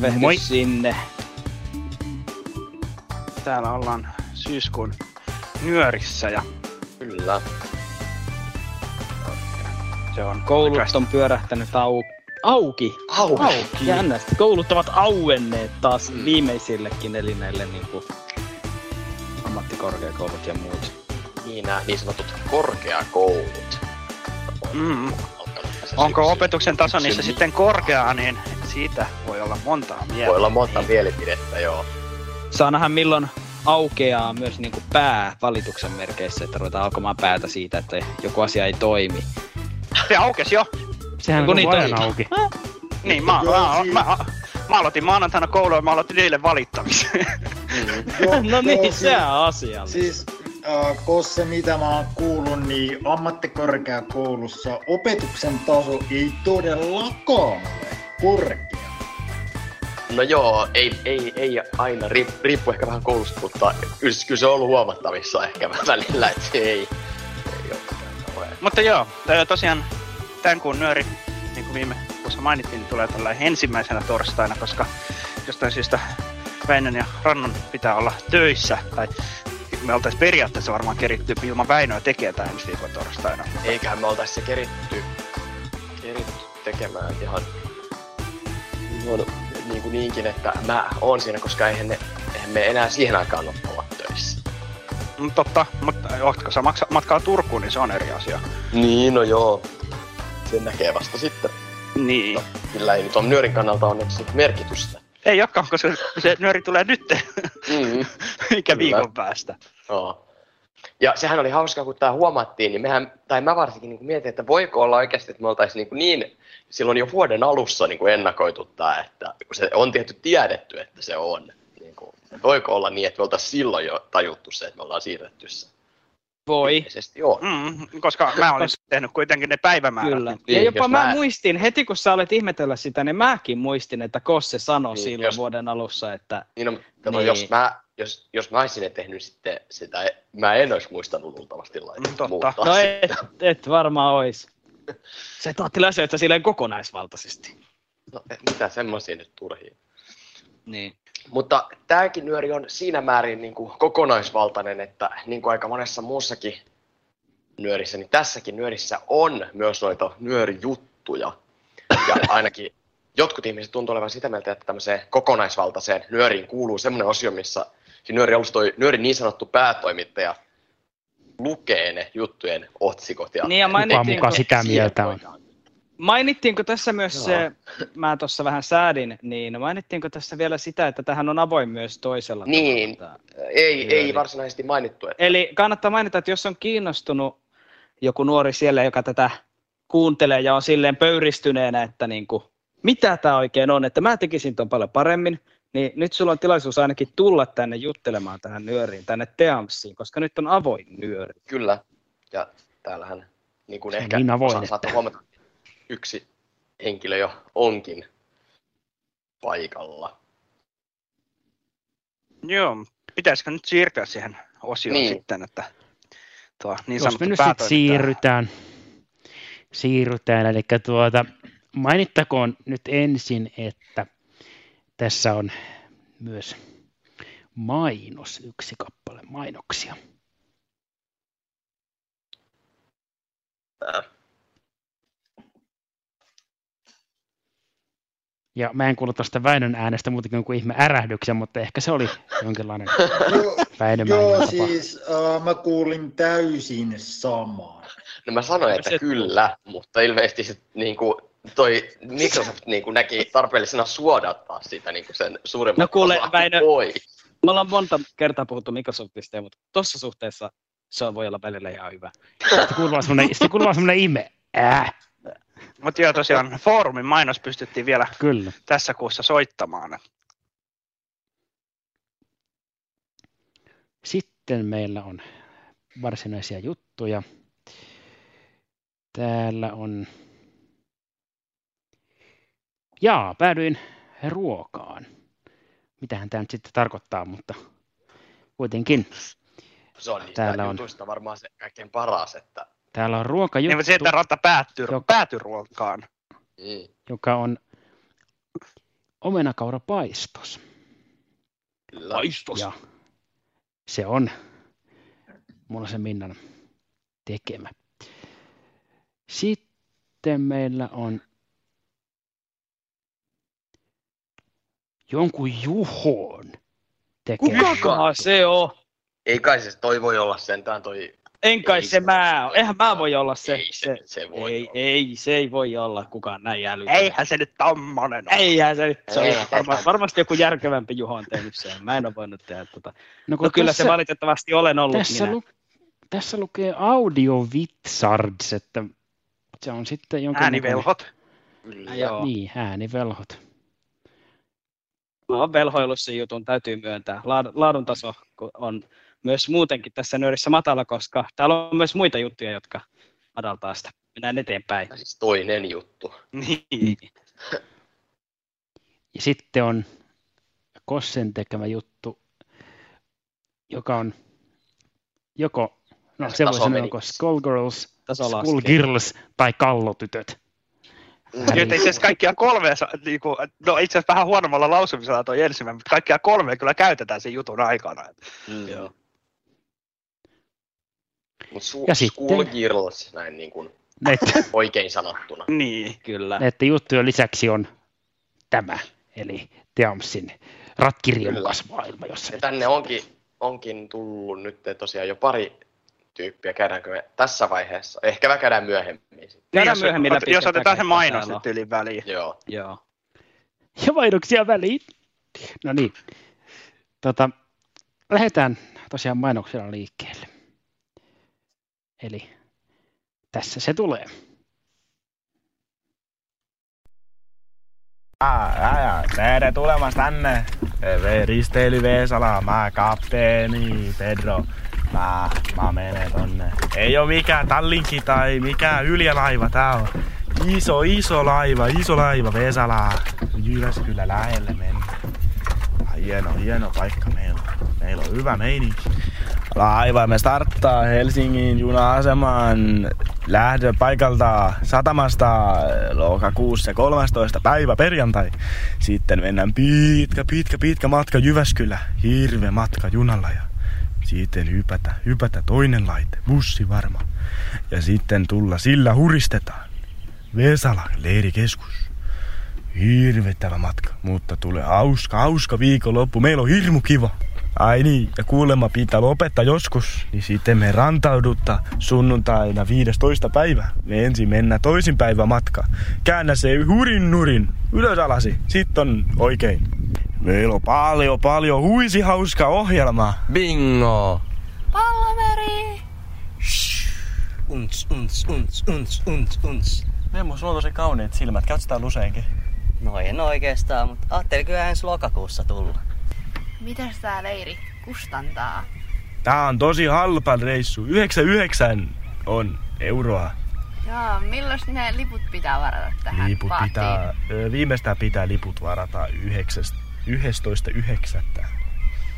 Tervehdys Moi. sinne. Täällä ollaan syyskuun nyörissä ja Kyllä. se on Koulut on pyörähtänyt au... auki. Au. Auki. Jännästi. Koulut ovat auenneet taas Mm. viimeisillekin eli näille niin kuin, ammattikorkeakoulut ja muut. Niin nämä niin sanotut korkeakoulut. Mm. Onko opetuksen taso niissä sitten korkea, niin siitä voi olla monta mieltä. Voi olla monta Niin. mielipidettä, joo. Saa nähdä milloin aukeaa myös niin kuin pää valituksen merkeissä, että ruvetaan alkamaan päätä siitä, että joku asia ei toimi. Se aukesi jo. Sehän on niitä aina oli? auki. Niin, mä, mä, siis- mä, mä, mä aloitin maanantaina koulua ja mä aloitin niille valittamisen. Joo, no niin, joo, se on asia. Siis äh, koska mitä mä oon kuullut, niin ammattikorkeakoulussa opetuksen taso ei todellakaan ole korkea. No joo, ei, ei, ei aina, riip- riippuu ehkä vähän koulusta, mutta kyllä, kyllä se on ollut huomattavissa ehkä välillä, että se ei, ei ole. Mutta joo, tää tosiaan tämän kuun nyöri, niin kuin viime kuussa mainittiin, tulee tällä ensimmäisenä torstaina, koska jostain syystä Väinön ja Rannon pitää olla töissä, tai me oltais periaatteessa varmaan keritty ilman Väinöä tekemään tämän ensi viikon torstaina. Eiköhän me oltais se keritty, keritty tekemään ihan no, niin kuin niinkin, että mä oon siinä, koska eihän, ne, eihän me enää siihen aikaan ole olla töissä. Mm, totta, mutta ootko sä maksa, matkaa Turkuun, niin se on eri asia. Niin, no joo. Sen näkee vasta sitten. Niin. No, kyllä ei nyt on nyörin kannalta onneksi merkitystä. Ei jokka, koska se nyöri tulee nyt, Mm. mikä Kyllä. viikon päästä. Joo. Ja sehän oli hauskaa, kun tämä huomattiin, niin mehän, tai mä varsinkin niin mietin, että voiko olla oikeasti, että me oltaisiin niin, niin silloin jo vuoden alussa niin kuin ennakoitu tämä, että kun se on tietty tiedetty, että se on. Niin kuin, että voiko olla niin, että me oltaisiin silloin jo tajuttu se, että me ollaan siirretty se. Voi. Mm, koska mä olin tehnyt kuitenkin ne päivämäärät. Kyllä. niin- ja jopa mä, mä- muistin, heti kun sä olet ihmetellä sitä, niin mäkin muistin, että Kosse sanoi Niin, silloin jos- vuoden alussa, että Niin, no, kato, Niin. jos mä, jos, jos mä olisin tehnyt sitten sitä, mä en olisi muistanut luultavasti laittaa Mm, totta. muuttaa no sitä. et, et varmaan ois. Se tuotti asioita silleen kokonaisvaltaisesti. No, et mitä semmoisia nyt turhia. Niin. Mutta tämäkin nyöri on siinä määrin niin kuin kokonaisvaltainen, että niin kuin aika monessa muussakin nyörissä, niin tässäkin nyörissä on myös noita nyörijuttuja. Ja ainakin jotkut ihmiset tuntuu olevan sitä mieltä, että tämmöiseen kokonaisvaltaiseen nyöriin kuuluu semmoinen osio, missä siinä nyöri alussa toi nyörin niin sanottu päätoimittaja lukee ne juttujen otsikot. Ja Niin ja mainittiinko, muka sitä mieltä on? mainittiinko tässä myös Joo. se, mä tuossa vähän säädin, niin mainittiinko tässä vielä sitä, että tähän on avoin myös toisella Niin. tavalla Ei, ei Nyöri. varsinaisesti mainittu. Että Eli kannattaa mainita, että jos on kiinnostunut joku nuori siellä, joka tätä kuuntelee ja on silleen pöyristyneenä, että niin kuin, mitä tämä oikein on, että mä tekisin ton paljon paremmin, niin nyt sulla on tilaisuus ainakin tulla tänne juttelemaan tähän nyöriin, tänne Teamsiin, koska nyt on avoin nyöri. Kyllä. Ja täällähän niin kuin ehkä niin avoin, osa että- saattaa huomata, yksi henkilö jo onkin paikalla. Joo, pitäisikö nyt siirtyä siihen osioon Niin. sitten, että tuo niin Jos me nyt sitten siirrytään, siirrytään, eli tuota, mainittakoon nyt ensin, että tässä on myös mainos, yksi kappale mainoksia. Ja mä en kuullut tuosta Väinön äänestä muutenkin kuin ihme ärähdyksen, mutta ehkä se oli jonkinlainen Joo, Väinömäinen joo tapa. siis äh, mä kuulin täysin samaa. No mä sanoin, että Se- kyllä, mutta ilmeisesti sit, niin kuin, toi Microsoft niin kuin, näki tarpeellisena suodattaa sitä niin kuin sen suurimman No kuule, Väinö- pois. Me ollaan monta kertaa puhuttu Microsoftista, mutta tuossa suhteessa se voi olla välillä ihan hyvä. Sitten kuuluu semmoinen, sitten kuuluu semmoinen ihme. Äh, Mutta joo, tosiaan foorumin mainos pystyttiin vielä kyllä. tässä kuussa soittamaan. Sitten meillä on varsinaisia juttuja. Täällä on... Jaa, päädyin ruokaan. Mitähän tämä nyt sitten tarkoittaa, mutta kuitenkin. Se on niistä Täällä on- varmaan se kaikkein paras, että Täällä on Niin, ruokajuttu, mutta sieltä ratta päättyy, Joka- päätyy ruokaan. mm, joka on omenakaurapaistos. kyllä. Paistos. Ja se on mulla se Minnan tekemä. Sitten meillä on jonkun Juhon. Kukakohan se on? Ei kai se toi voi olla sentään toi... En kai Ei se se- mä ole. Eihän mä voi olla se. Ei se, se voi ei, olla. ei, se ei voi olla kukaan näin älytön. Eihän se nyt tommonen ole. Eihän se nyt. Se Ei. on varma, varmasti joku järkevämpi Juho on tehnyt sen. Mä en ole voinut tehdä tota. No, No kyllä tässä, se valitettavasti olen ollut tässä, minä. lu, tässä lukee Audio Wizards, että se on sitten jonkin Äänivelhot. Kyllä. Joo. Niin, äänivelhot. Mä oon velhoillut sen jutun, täytyy myöntää. Laad- Laadun taso on myös muutenkin tässä nöyrissä matala, koska täällä on myös muita juttuja, jotka madaltaa sitä. Mennään eteenpäin. Ja siis toinen juttu. Niin. Ja sitten on Kossen tekemä juttu, joka on joko, no se voi sanoa Skullgirls. Skullgirls tai Kallotytöt. Joo, itse asiassa kaikkia kolmea, sa- niinku, no itse asiassa vähän huonommalla lausumisella toi ensimmäinen, mutta kaikkia kolmea kyllä käytetään sen jutun aikana. Mm. Joo. Mut su- Ja sitten- School Girls, näin niin kuin Näiden, oikein sanottuna. Niin. Kyllä. näiden juttujen lisäksi on tämä, eli Teamsin ratkiriemukas maailma, jossa Ja tänne onkin, onkin tullut nyt tosiaan jo pari tyyppiä. Käydäänkö me tässä vaiheessa? Ehkä me käydään myöhemmin. sitten. Käydään jos, myöhemmin läpi jos otetaan se mainos nyt yli väliin. Joo. Joo. ja mainoksia väliin. No niin, tota, lähdetään tosiaan mainoksella liikkeelle. Eli tässä se tulee. Ää, tere tulemasta tänne. V- Risteily Veesala, mä kapteeni Pedro. Mä, mä menen tonne. Ei oo mikään tallinki tai mikään yljälaiva, tää on iso, iso laiva, iso laiva Veesala. Jyväskylä lähelle mennä. Hieno, hieno paikka meillä on. Meillä on hyvä meininki. Laiva me starttaa Helsingin juna-aseman lähdöpaikalta satamasta lokakuussa 13. päivä perjantai. Sitten mennään pitkä, pitkä, pitkä matka Jyväskylä. Hirve matka junalla ja sitten hypätä, hypätä toinen laite, bussi varma. Ja sitten tulla sillä huristetaan. Vesala, leirikeskus. Hirvettävä matka, mutta tulee hauska, hauska viikonloppu. Meillä on hirmu kiva. Ai niin, ja kuulemma pitää lopettaa joskus, niin sitten me rantaudutta sunnuntaina 15. päivä. Me ensin mennään toisin päivä matka. Käännä se hurin nurin, ylös alasi, sitten on oikein. Meillä on paljon, paljon huisi hauska ohjelmaa. Bingo! Pallameri! Unts, unts, unts, unts, unts, unts. Memmo, sulla on tosi kauniit silmät, katsotaan useinkin. No en oikeastaan, mutta ajattelin kyllä ensi lokakuussa tulla. Mitäs tää leiri kustantaa? Tää on tosi halpa reissu, 99 on euroa. Joo, milloin ne liput pitää varata tähän Liput pitää, ö, viimeistään pitää liput varata 11.9.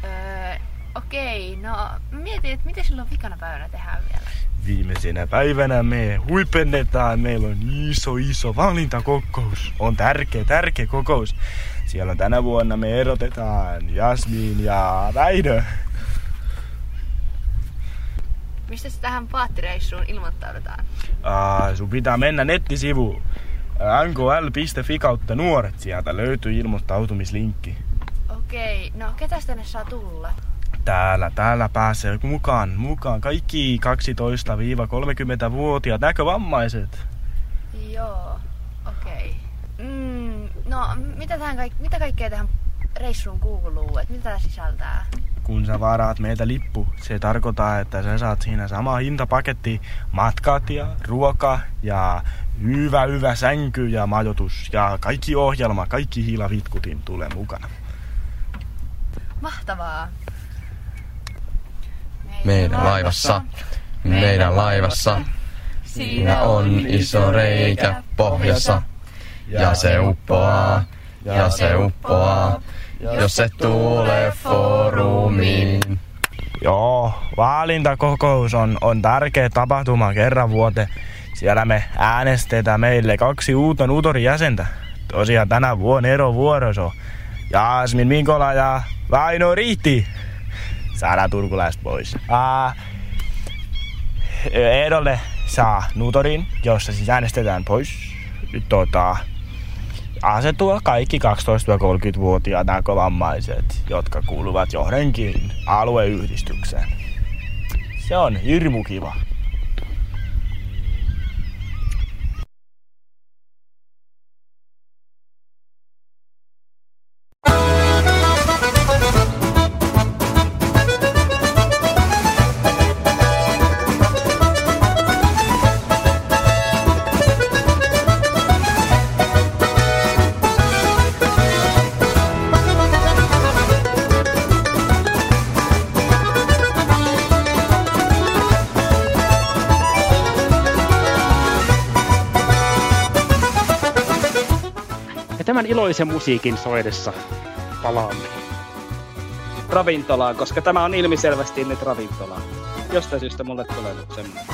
Öö, okei, no mietin, että mitä silloin vikana päivänä tehdään vielä. Viimeisenä päivänä me huipennetaan. Meillä on iso, iso valintakokous. On tärkeä, tärkeä kokous. Siellä on tänä vuonna me erotetaan Jasmin ja Väinö. Mistä se tähän paattireissuun ilmoittaudutaan? Ah, sun pitää mennä nettisivuun nkl.fi kautta nuoret sieltä löytyy ilmoittautumislinkki. Okei, no ketäs tänne saa tulla? Täällä, täällä pääsee mukaan, mukaan kaikki 12-30-vuotiaat näkövammaiset. Joo. Mm, no, mitä, tähän kaik- mitä kaikkea tähän reissuun kuuluu? Et mitä tää sisältää? Kun sä varaat meitä lippu, se tarkoittaa, että sä saat siinä sama hintapaketti matkat ja ruoka ja hyvä, hyvä sänky ja majoitus ja kaikki ohjelma, kaikki hiilavitkutin tulee mukana. Mahtavaa. Meidän laivassa, meidän laivassa, siinä on iso reikä pohjassa. Ja se uppoaa, ja se uppoaa, jos se tulee foorumiin. Joo, vaalintakokous on, on tärkeä tapahtuma kerran vuoteen. Siellä me äänestetään meille kaksi uutta Nutorin jäsentä. Tosiaan tänä vuonna ero vuoroso. Jasmin Mikola ja Vaino Riitti. Saadaan turkulaiset pois. Ää, ehdolle saa Nutorin, jossa siis äänestetään pois. Tota, asettua kaikki 12-30-vuotiaat näkövammaiset, jotka kuuluvat johonkin alueyhdistykseen. Se on hirmu kiva. Tämän iloisen musiikin soidessa palaamme. ravintolaan, koska tämä on ilmiselvästi nyt ravintola. Jostain syystä mulle tulee nyt semmoinen.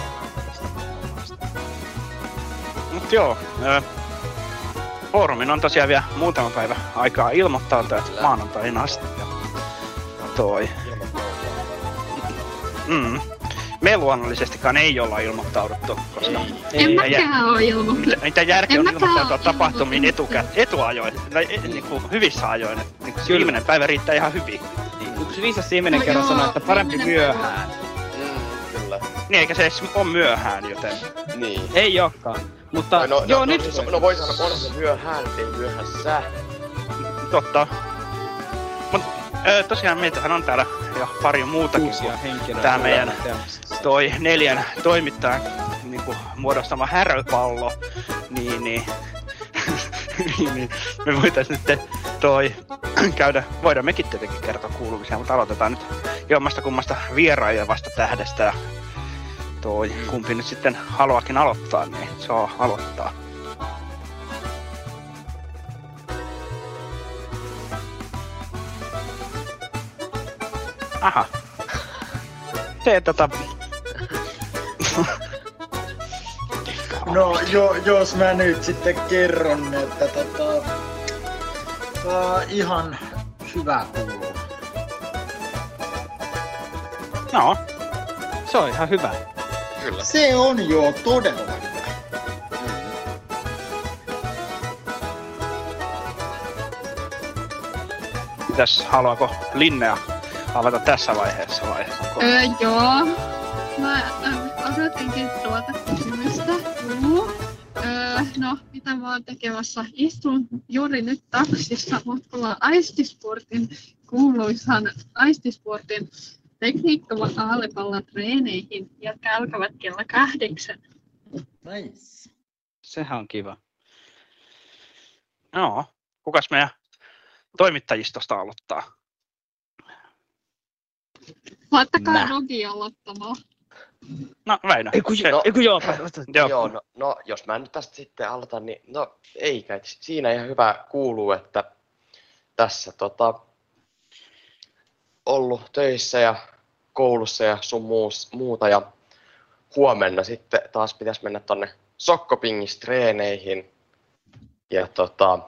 Mut joo, foorumin on tosiaan vielä muutama päivä aikaa ilmoittautua, että maanantaina asti. Ja toi. Mm. Me luonnollisestikaan ei olla ilmoittauduttu, koska En ei- mäkään oo ilmoittanut. Mitä järkeä En on ilmoittautua tapahtumiin etukä, etuajoin, tai e, niinku hyvissä ajoin. Et, niinku se viimeinen päivä riittää ihan hyvin. Yksi viisas viimeinen No kerran joo, sanoi, että parempi myöhään. Mm, kyllä. Niin, eikä se edes ole myöhään, joten... Niin. Ei olekaan. Mutta no, joo, no, nyt no, no, no voi sanoa, on se myöhään, ei myöhässä. Totta. Mut ö, tosiaan meitähän on täällä jo pari muutakin uusia kuin henkilöitä. tää meidän toi neljän toimittajan niin kuin, muodostama häröpallo, niin, niin, niin, niin. Me voitais nyt toi käydä, voidaan mekin tietenkin kertoa kuulumisia, mutta aloitetaan nyt jommasta kummasta vierailevasta tähdestä. Ja toi kumpi nyt sitten haluakin aloittaa, niin saa aloittaa. Aha. Se tota... No jo, jos mä nyt sitten kerron, että tota, tää ihan hyvä kuuluu. No, Se on ihan hyvä. Kyllä. Se on jo todella hyvä. mitäs haluaako Linnea avata tässä vaiheessa vai? Öö, joo. Mä äh, odotinkin tuota kysymystä. Juu. Öö, no, mitä mä oon tekemässä? Istun juuri nyt taksissa matkalla Aistisportin kuuluisan Aistisportin tekniikkavan aallepallon treeneihin, jotka alkavat kello kahdeksan. Nice. Sehän on kiva. Joo. Kukas meidän toimittajistosta aloittaa? Laittakaa Mä. Rogi aloittamaan. No, Väinö. Ei kun, Se- ei kun joo. joo. Joo, no, no jos mä nyt tästä sitten aloitan, niin no eikä. et Siinä ihan hyvä kuuluu, että tässä tota, ollut töissä ja koulussa ja sun muus, muuta ja huomenna sitten taas pitäisi mennä tonne sokkopingistreeneihin ja tota,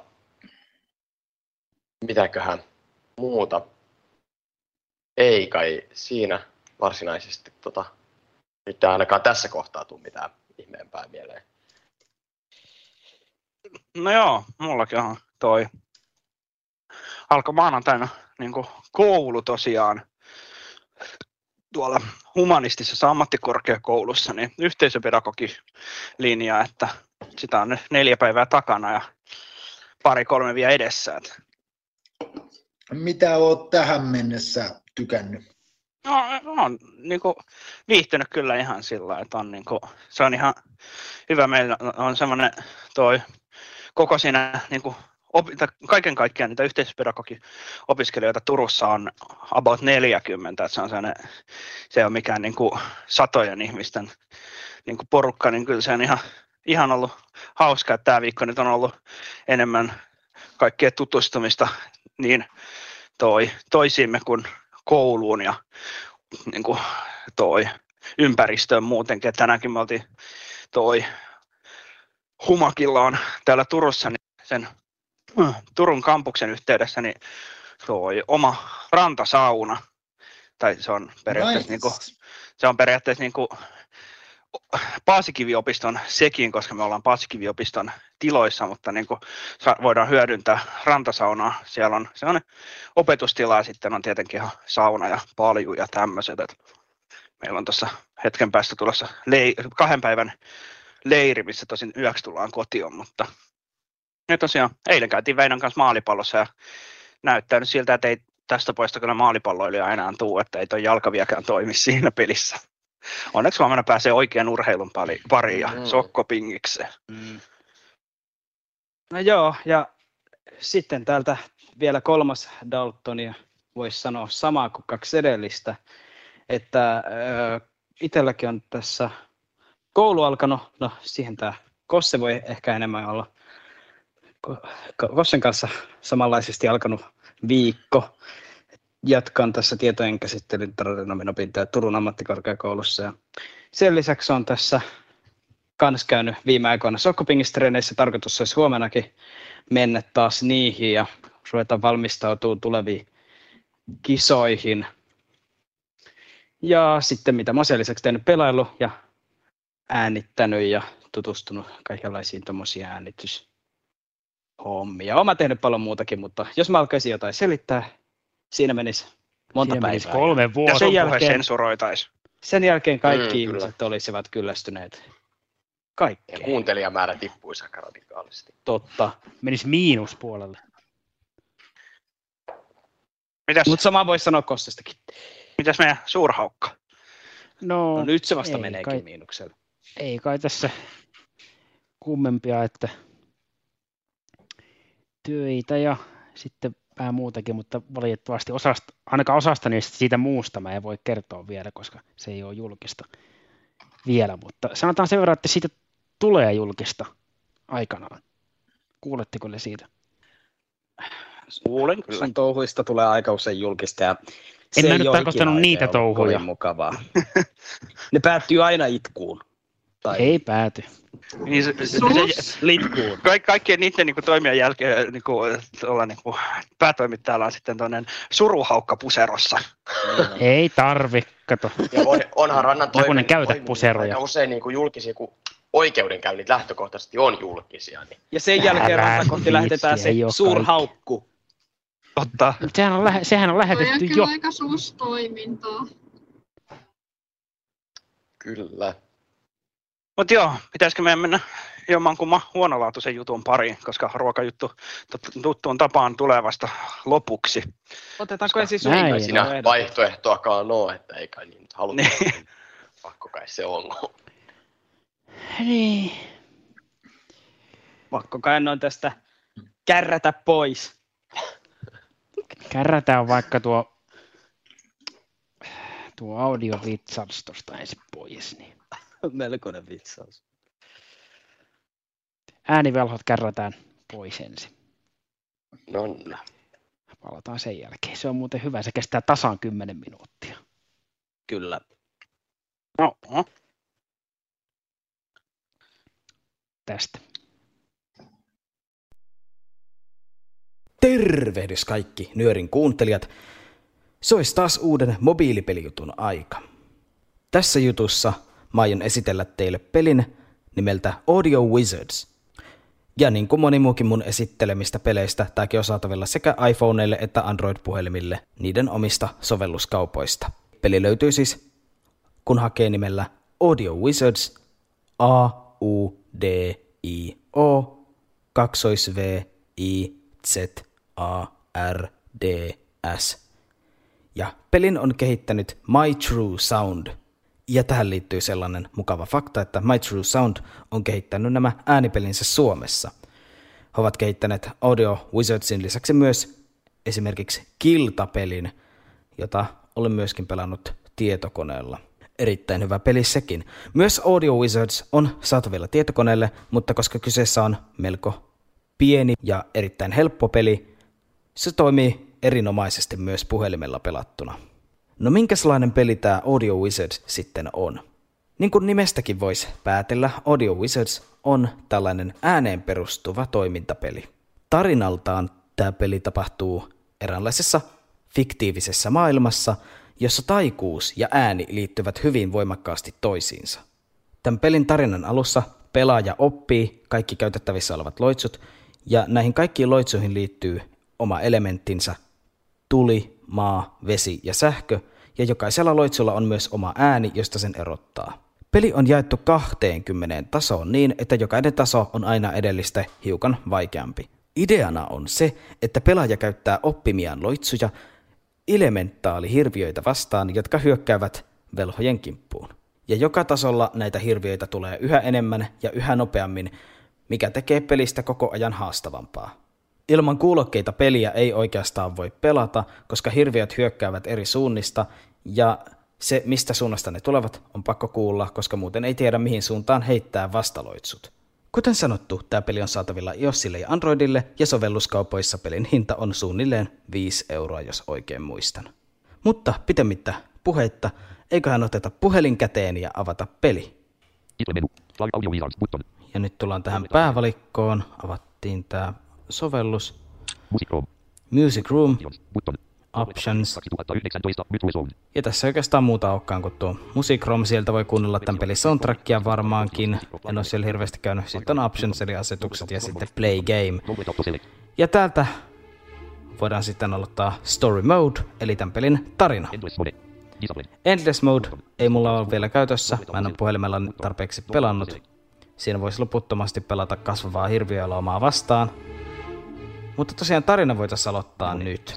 mitäköhän muuta. Ei kai siinä varsinaisesti tota, nyt ainakaan tässä kohtaa tule mitään ihmeempää mieleen. No joo, mullakin on toi. Alkoi maanantaina niin koulu tosiaan tuolla humanistisessa ammattikorkeakoulussa, niin yhteisöpedagogilinja, että sitä on nyt neljä päivää takana ja pari-kolme vielä edessä. Että Mitä oot tähän mennessä tykännyt? No, on niin kuin, viihtynyt kyllä ihan sillä, että on, niin kuin, se on ihan hyvä. Meillä on semmoinen toi koko siinä niin kuin, opi, kaiken kaikkiaan niitä yhteispedagogi-opiskelijoita Turussa on about 40, että se on se on mikään niin kuin, satojen ihmisten niin kuin porukka, niin kyllä se on ihan, ihan ollut hauska, että tämä viikko nyt on ollut enemmän kaikkea tutustumista niin toi, toisiimme kuin kouluun ja niin kuin toi ympäristöön muutenkin. Et tänäänkin me oltiin toi Humakilla on täällä Turussa niin sen Turun kampuksen yhteydessä niin toi oma rantasauna. Tai se on periaatteessa, Nice. niin kuin, se on periaatteessa niin kuin Paasikiviopiston sekin, koska me ollaan Paasikiviopiston tiloissa, mutta niin kuin voidaan hyödyntää rantasaunaa. Siellä on sellainen opetustila ja sitten on tietenkin ihan sauna ja palju ja tämmöiset. Et meillä on tuossa hetken päästä tulossa lei- kahden päivän leiri, missä tosin yöksi tullaan kotiin, mutta ja tosiaan eilen käytiin Väinön kanssa maalipallossa ja näyttää nyt siltä, että ei tästä poista kyllä maalipalloilija enää tuu, että ei toi jalkaviakään toimi siinä pelissä. Onneksi huomenna pääsee oikean urheilun pari- pariin ja Mm. sokkopingikseen. No joo, ja sitten täältä vielä kolmas Daltonia voisi sanoa samaa kuin kaksi edellistä, että äh, itselläkin on tässä koulu alkanut, no siihen tämä Kosse voi ehkä enemmän olla Ko- Ko- Kossen kanssa samanlaisesti alkanut viikko. Jatkan tässä tietojen käsittelyn taloudenomin opintoja Turun ammattikorkeakoulussa ja sen lisäksi on tässä kans käynyt viime aikoina sokkopingistreeneissä. Tarkoitus olisi huomenakin mennä taas niihin ja ruveta valmistautumaan tuleviin kisoihin. Ja sitten mitä mä sen lisäksi tehnyt pelailu ja äänittänyt ja tutustunut kaikenlaisiin tuommoisiin äänityshommia. Olen tehnyt paljon muutakin, mutta jos mä alkaisin jotain selittää, siinä menisi monta Siinä päivää. menisi kolme Ja vuotta. sun puhe jälkeen- sensuroitaisi. Sen jälkeen kaikki Mm, kyllä. ihmiset olisivat kyllästyneet Ja kaikkeen. kuuntelijamäärä tippuisi aika radikaalisti. Totta. Menisi miinuspuolelle. Mitäs, Mutta sama voisi sanoa Kossestakin. mitäs meidän suurhaukka? No, No nyt se vasta ei meneekin kai- miinukselle. ei kai tässä kummempia, että töitä ja sitten vähän muutakin, mutta valitettavasti osasta, ainakaan osasta niistä siitä muusta mä en voi kertoa vielä, koska se ei ole julkista vielä, mutta sanotaan sen verran, että siitä tulee julkista aikanaan. Kuuletteko ne siitä? Kuulen kyllä. Sun touhuista tulee aika usein julkista ja En se mä ei nyt tarkoittanut niitä touhuja. mukavaa. ne päättyy aina itkuun. Tai Ei pääty. Niin se, se, se, litkuun. Kaik, kaikkien niiden niin kuin, toimien jälkeen niin kuin, olla, niin kuin, päätoimittajalla on sitten toinen suruhaukka puserossa. Ei tarvi, kato. Ja on, onhan rannan toiminut- käytä puseroja. Usein niin kuin julkisia, kun oikeudenkäynnit lähtökohtaisesti on julkisia. Niin Ja sen jälkeen rantakohti viitsi, lähetetään se suurhaukku. Totta. Sehän on, lähe, sehän on lähetetty kyllä jo. aika suustoimintaa. kyllä. Mutta joo, pitäisikö meidän mennä jommankumman huonolaatuisen jutun pariin, koska ruokajuttu tut- tuttuun tapaan tulee vasta lopuksi. Otetaanko ensin Näin. sun Ei siinä vaihtoehto? vaihtoehtoakaan ole, että ei kai niin nyt haluta. Niin. Pakko kai se on. Niin. Pakko kai noin tästä kärrätä pois. Kärrätään vaikka tuo, tuo audiovitsals tuosta ensin pois. Niin. Melkoinen vitsaus. Äänivelhot kärrätään pois ensin. No, no. Palataan sen jälkeen. Se on muuten hyvä. Se kestää tasan 10 minuuttia. Kyllä. No, no. Tästä. Tervehdys kaikki Nyörin kuuntelijat. Se olisi taas uuden mobiilipelijutun aika. Tässä jutussa mä aion esitellä teille pelin nimeltä Audio Wizards. Ja niin kuin moni muukin mun esittelemistä peleistä, tämäkin on saatavilla sekä iPhoneille että Android-puhelimille niiden omista sovelluskaupoista. Peli löytyy siis, kun hakee nimellä Audio Wizards, A U D I O, kaksois V I Z A R D S. Ja pelin on kehittänyt My True Sound. Ja tähän liittyy sellainen mukava fakta, että My True Sound on kehittänyt nämä äänipelinsä Suomessa. He ovat kehittäneet Audio Wizardsin lisäksi myös esimerkiksi Kiltapelin, jota olen myöskin pelannut tietokoneella. Erittäin hyvä peli sekin. Myös Audio Wizards on saatavilla tietokoneelle, mutta koska kyseessä on melko pieni ja erittäin helppo peli, se toimii erinomaisesti myös puhelimella pelattuna. No minkälainen peli tämä Audio Wizards sitten on? Niin kuin nimestäkin voisi päätellä, Audio Wizards on tällainen ääneen perustuva toimintapeli. Tarinaltaan tämä peli tapahtuu eräänlaisessa fiktiivisessä maailmassa, jossa taikuus ja ääni liittyvät hyvin voimakkaasti toisiinsa. Tämän pelin tarinan alussa pelaaja oppii kaikki käytettävissä olevat loitsut, ja näihin kaikkiin loitsuihin liittyy oma elementtinsä, tuli, maa, vesi ja sähkö, ja jokaisella loitsulla on myös oma ääni, josta sen erottaa. Peli on jaettu 20 tasoon niin, että jokainen taso on aina edellistä hiukan vaikeampi. Ideana on se, että pelaaja käyttää oppimiaan loitsuja elementaalihirviöitä vastaan, jotka hyökkäävät velhojen kimppuun. Ja joka tasolla näitä hirviöitä tulee yhä enemmän ja yhä nopeammin, mikä tekee pelistä koko ajan haastavampaa. Ilman kuulokkeita peliä ei oikeastaan voi pelata, koska hirviöt hyökkäävät eri suunnista ja se, mistä suunnasta ne tulevat, on pakko kuulla, koska muuten ei tiedä mihin suuntaan heittää vastaloitsut. Kuten sanottu, tämä peli on saatavilla iOSille ja Androidille ja sovelluskaupoissa pelin hinta on suunnilleen 5 euroa, jos oikein muistan. Mutta pitemmittä puheitta, eiköhän oteta puhelin käteen ja avata peli. Ja nyt tullaan tähän päävalikkoon, avattiin tämä sovellus. Music Room. Options. Ja tässä ei oikeastaan muuta olekaan kuin tuo Music Room. Sieltä voi kuunnella tämän pelin soundtrackia varmaankin. En ole siellä hirveästi käynyt. Sitten on Options eli asetukset ja sitten Play Game. Ja täältä voidaan sitten aloittaa Story Mode, eli tämän pelin tarina. Endless Mode ei mulla ole vielä käytössä. Mä en ole puhelimella tarpeeksi pelannut. Siinä voisi loputtomasti pelata kasvavaa hirviölaumaa vastaan. Mutta tosiaan tarina voitaisiin aloittaa nyt.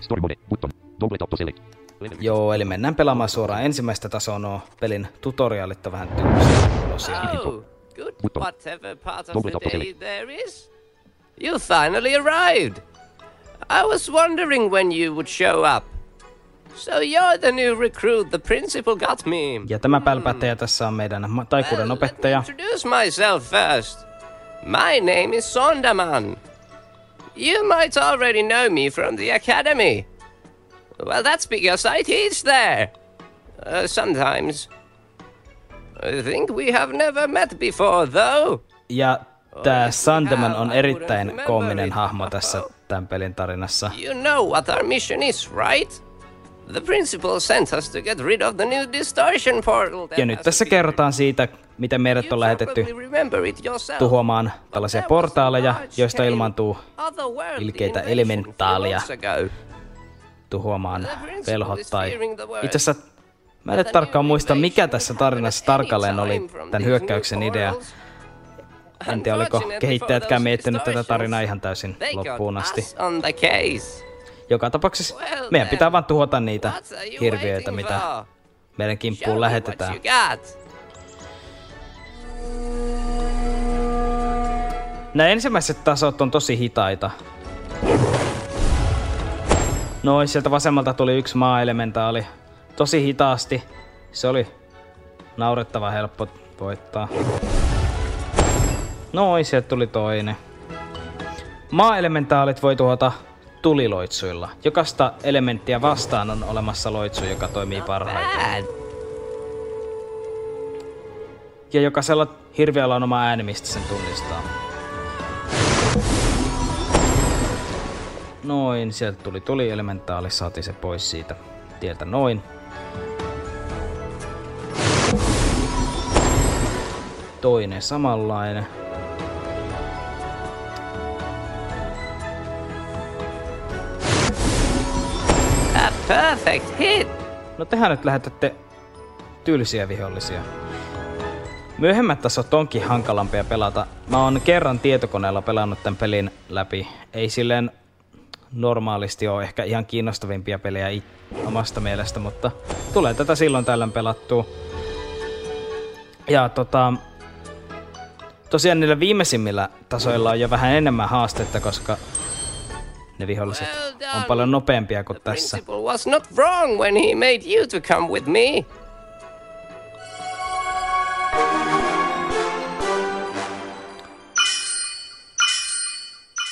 Joo, eli mennään pelaamaan suoraan ensimmäistä tasoa. No, pelin tutoriaalit on vähän tylsiä. Oh, good whatever part of the day there is. You finally arrived. I was wondering when you would show up. So you're the new recruit the principal got me. Ja tämä pälpättäjä tässä on meidän taikuuden opettaja. Introduce myself first. My name is Sondaman. You might already know me from the academy. Well, that's because I teach there. Uh, sometimes. I think we have never met before, though. Ja tämä Sandeman on erittäin koominen hahmo tässä tämän pelin tarinassa. You know what our mission is, right? The principal sent us to get rid of the new distortion portal. Ja nyt tässä kerrotaan siitä, miten meidät on lähetetty tuhoamaan tällaisia portaaleja, joista ilmaantuu ilkeitä elementaaleja tuhoamaan velhot tai itse asiassa mä en tarkkaan muista, mikä tässä tarinassa tarkalleen oli tämän hyökkäyksen idea. En tiedä, oliko kehittäjätkään miettinyt tätä tarinaa ihan täysin loppuun asti. Joka tapauksessa meidän pitää vaan tuhota niitä hirviöitä, mitä meidän kimppuun lähetetään. Nämä ensimmäiset tasot on tosi hitaita. Noin, sieltä vasemmalta tuli yksi maa-elementaali. Tosi hitaasti. Se oli naurettava helppo voittaa. Noin, sieltä tuli toinen. Maa-elementaalit voi tuhota tuliloitsuilla. Jokaista elementtiä vastaan on olemassa loitsu, joka toimii parhaiten. Ja jokaisella Hirviöllä on oma ääni, mistä sen tunnistaa. Noin, sieltä tuli tuli elementaali, saatiin se pois siitä tieltä noin. Toinen samanlainen. A perfect hit! No tehän nyt lähetätte tylsiä vihollisia. Myöhemmät tasot onkin hankalampia pelata. Mä oon kerran tietokoneella pelannut tämän pelin läpi. Ei silleen normaalisti ole ehkä ihan kiinnostavimpia pelejä it- omasta mielestä, mutta tulee tätä silloin tällöin pelattua. Ja tota, tosiaan niillä viimeisimmillä tasoilla on jo vähän enemmän haastetta, koska ne viholliset on paljon nopeampia kuin tässä. Was not wrong when he made you to come with me.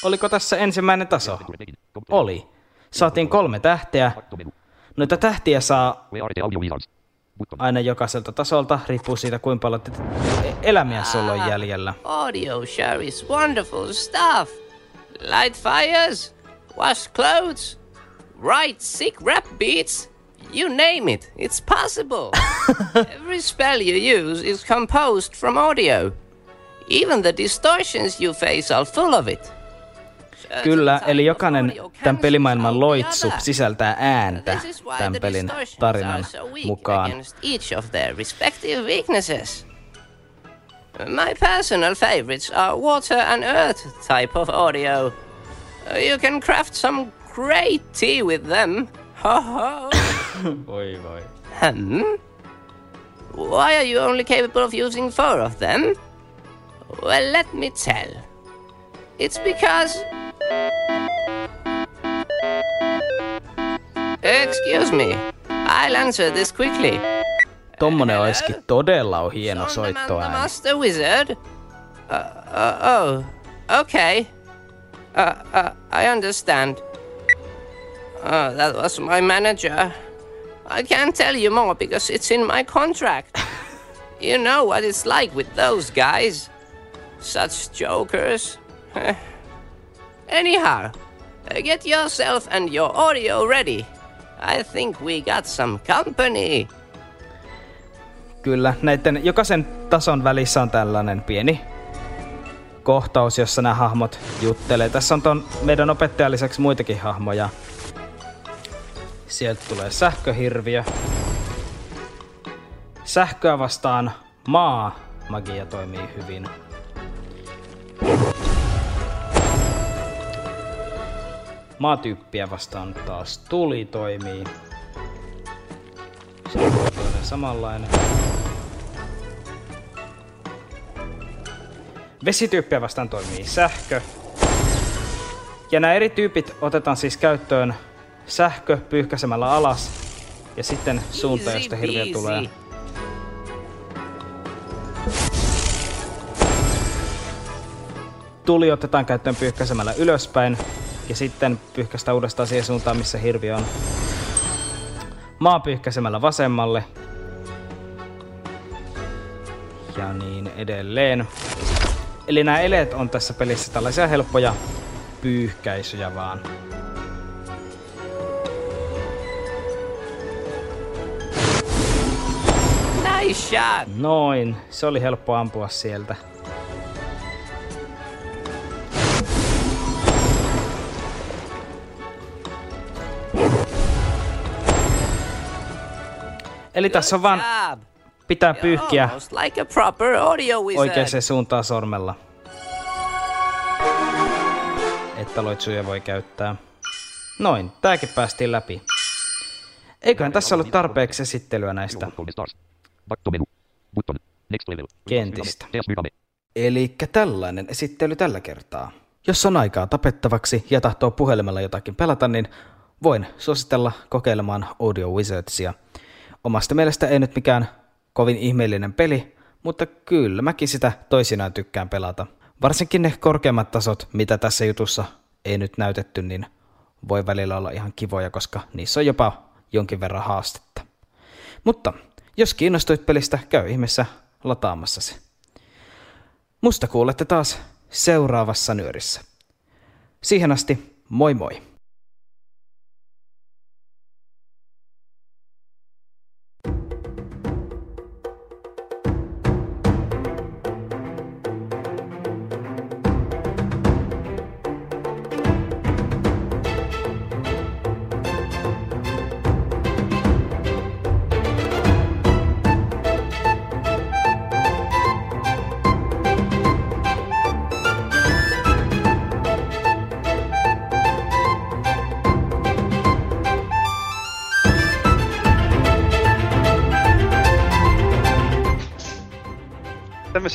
Oliko tässä ensimmäinen taso? Oli. Saatiin kolme tähteä. Noita tähtiä saa aina jokaiselta tasolta, riippuu siitä kuinka paljon te- elämiä sulla on jäljellä. Audio share is wonderful stuff. Light fires, wash clothes, write sick rap beats. You name it, it's possible. Every spell you use is composed from audio. Even the distortions you face are full of it. Kyllä, eli jokainen tämän pelimaailman loitsu sisältää ääntä tämän pelin tarinan mukaan. against each of their respective weaknesses. My personal favorites are water and earth type of audio. You can craft some great tea with them. Ho ho. Voi voi. Hmm? Why are you only capable of using four of them? Well, let me tell. It's because. Excuse me. I'll answer this quickly. Tommonen olisikin todella on hieno The soittoääni. Master Wizard? Uh, uh, oh, okay. Uh, uh, I understand. Oh, that was my manager. I can't tell you more because it's in my contract. you know what it's like with those guys. Such jokers. Anyhow, get yourself and your audio ready. I think we got some company. Kyllä, näiden jokaisen tason välissä on tällainen pieni kohtaus, jossa nämä hahmot juttelee. Tässä on ton meidän opettajan lisäksi muitakin hahmoja. Sieltä tulee sähköhirviö. Sähköä vastaan maa magia toimii hyvin. Maatyyppiä vastaan taas tuli toimii. Sitten on toinen samanlainen. Vesityyppiä vastaan toimii sähkö. Ja nämä eri tyypit otetaan siis käyttöön sähkö pyyhkäisemällä alas ja sitten suunta, josta hirviö tulee. Tuli otetaan käyttöön pyyhkäisemällä ylöspäin ja sitten pyyhkäistä uudestaan siihen suuntaan, missä hirviö on. Maa pyyhkäisemällä vasemmalle. Ja niin edelleen. Eli nämä eleet on tässä pelissä tällaisia helppoja pyyhkäisyjä vaan. Nice shot. Noin, se oli helppo ampua sieltä. Eli tässä on vaan Job. pitää pyyhkiä like oikeaan suuntaan sormella. Että loitsuja voi käyttää. Noin, tääkin päästiin läpi. Eiköhän tässä ollut tarpeeksi esittelyä näistä kentistä. Eli tällainen esittely tällä kertaa. Jos on aikaa tapettavaksi ja tahtoo puhelimella jotakin pelata, niin voin suositella kokeilemaan Audio Wizardsia. Omasta mielestä ei nyt mikään kovin ihmeellinen peli, mutta kyllä mäkin sitä toisinaan tykkään pelata. Varsinkin ne korkeammat tasot, mitä tässä jutussa ei nyt näytetty, niin voi välillä olla ihan kivoja, koska niissä on jopa jonkin verran haastetta. Mutta jos kiinnostuit pelistä, käy ihmeessä lataamassa se. Musta kuulette taas seuraavassa nyörissä. Siihen asti, moi moi!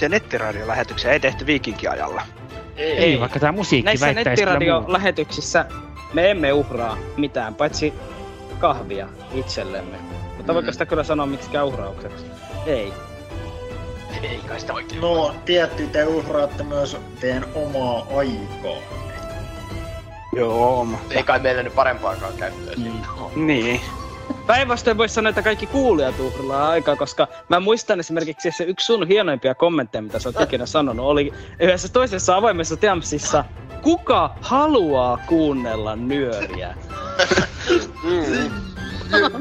Tämmöisiä nettiradiolähetyksiä ei tehty viikinkiajalla. Ei, ei vaikka tämä musiikki Näissä nettiradiolähetyksissä me emme uhraa mitään, paitsi kahvia itsellemme. Mutta voiko sitä kyllä sanoa miksi uhraukseksi? Ei. Ei kai sitä oikein. No, tietty te uhraatte myös teidän omaa aikaa. Joo, mutta... Ei kai meillä nyt parempaakaan käyttöä mm. siitä. Niin. Päinvastoin voisi sanoa, että kaikki kuulijat uhraa aikaa, koska mä muistan esimerkiksi se yksi sun hienoimpia kommentteja, mitä sä oot ikinä sanonut, oli yhdessä toisessa avoimessa Teamsissa, kuka haluaa kuunnella nyöriä?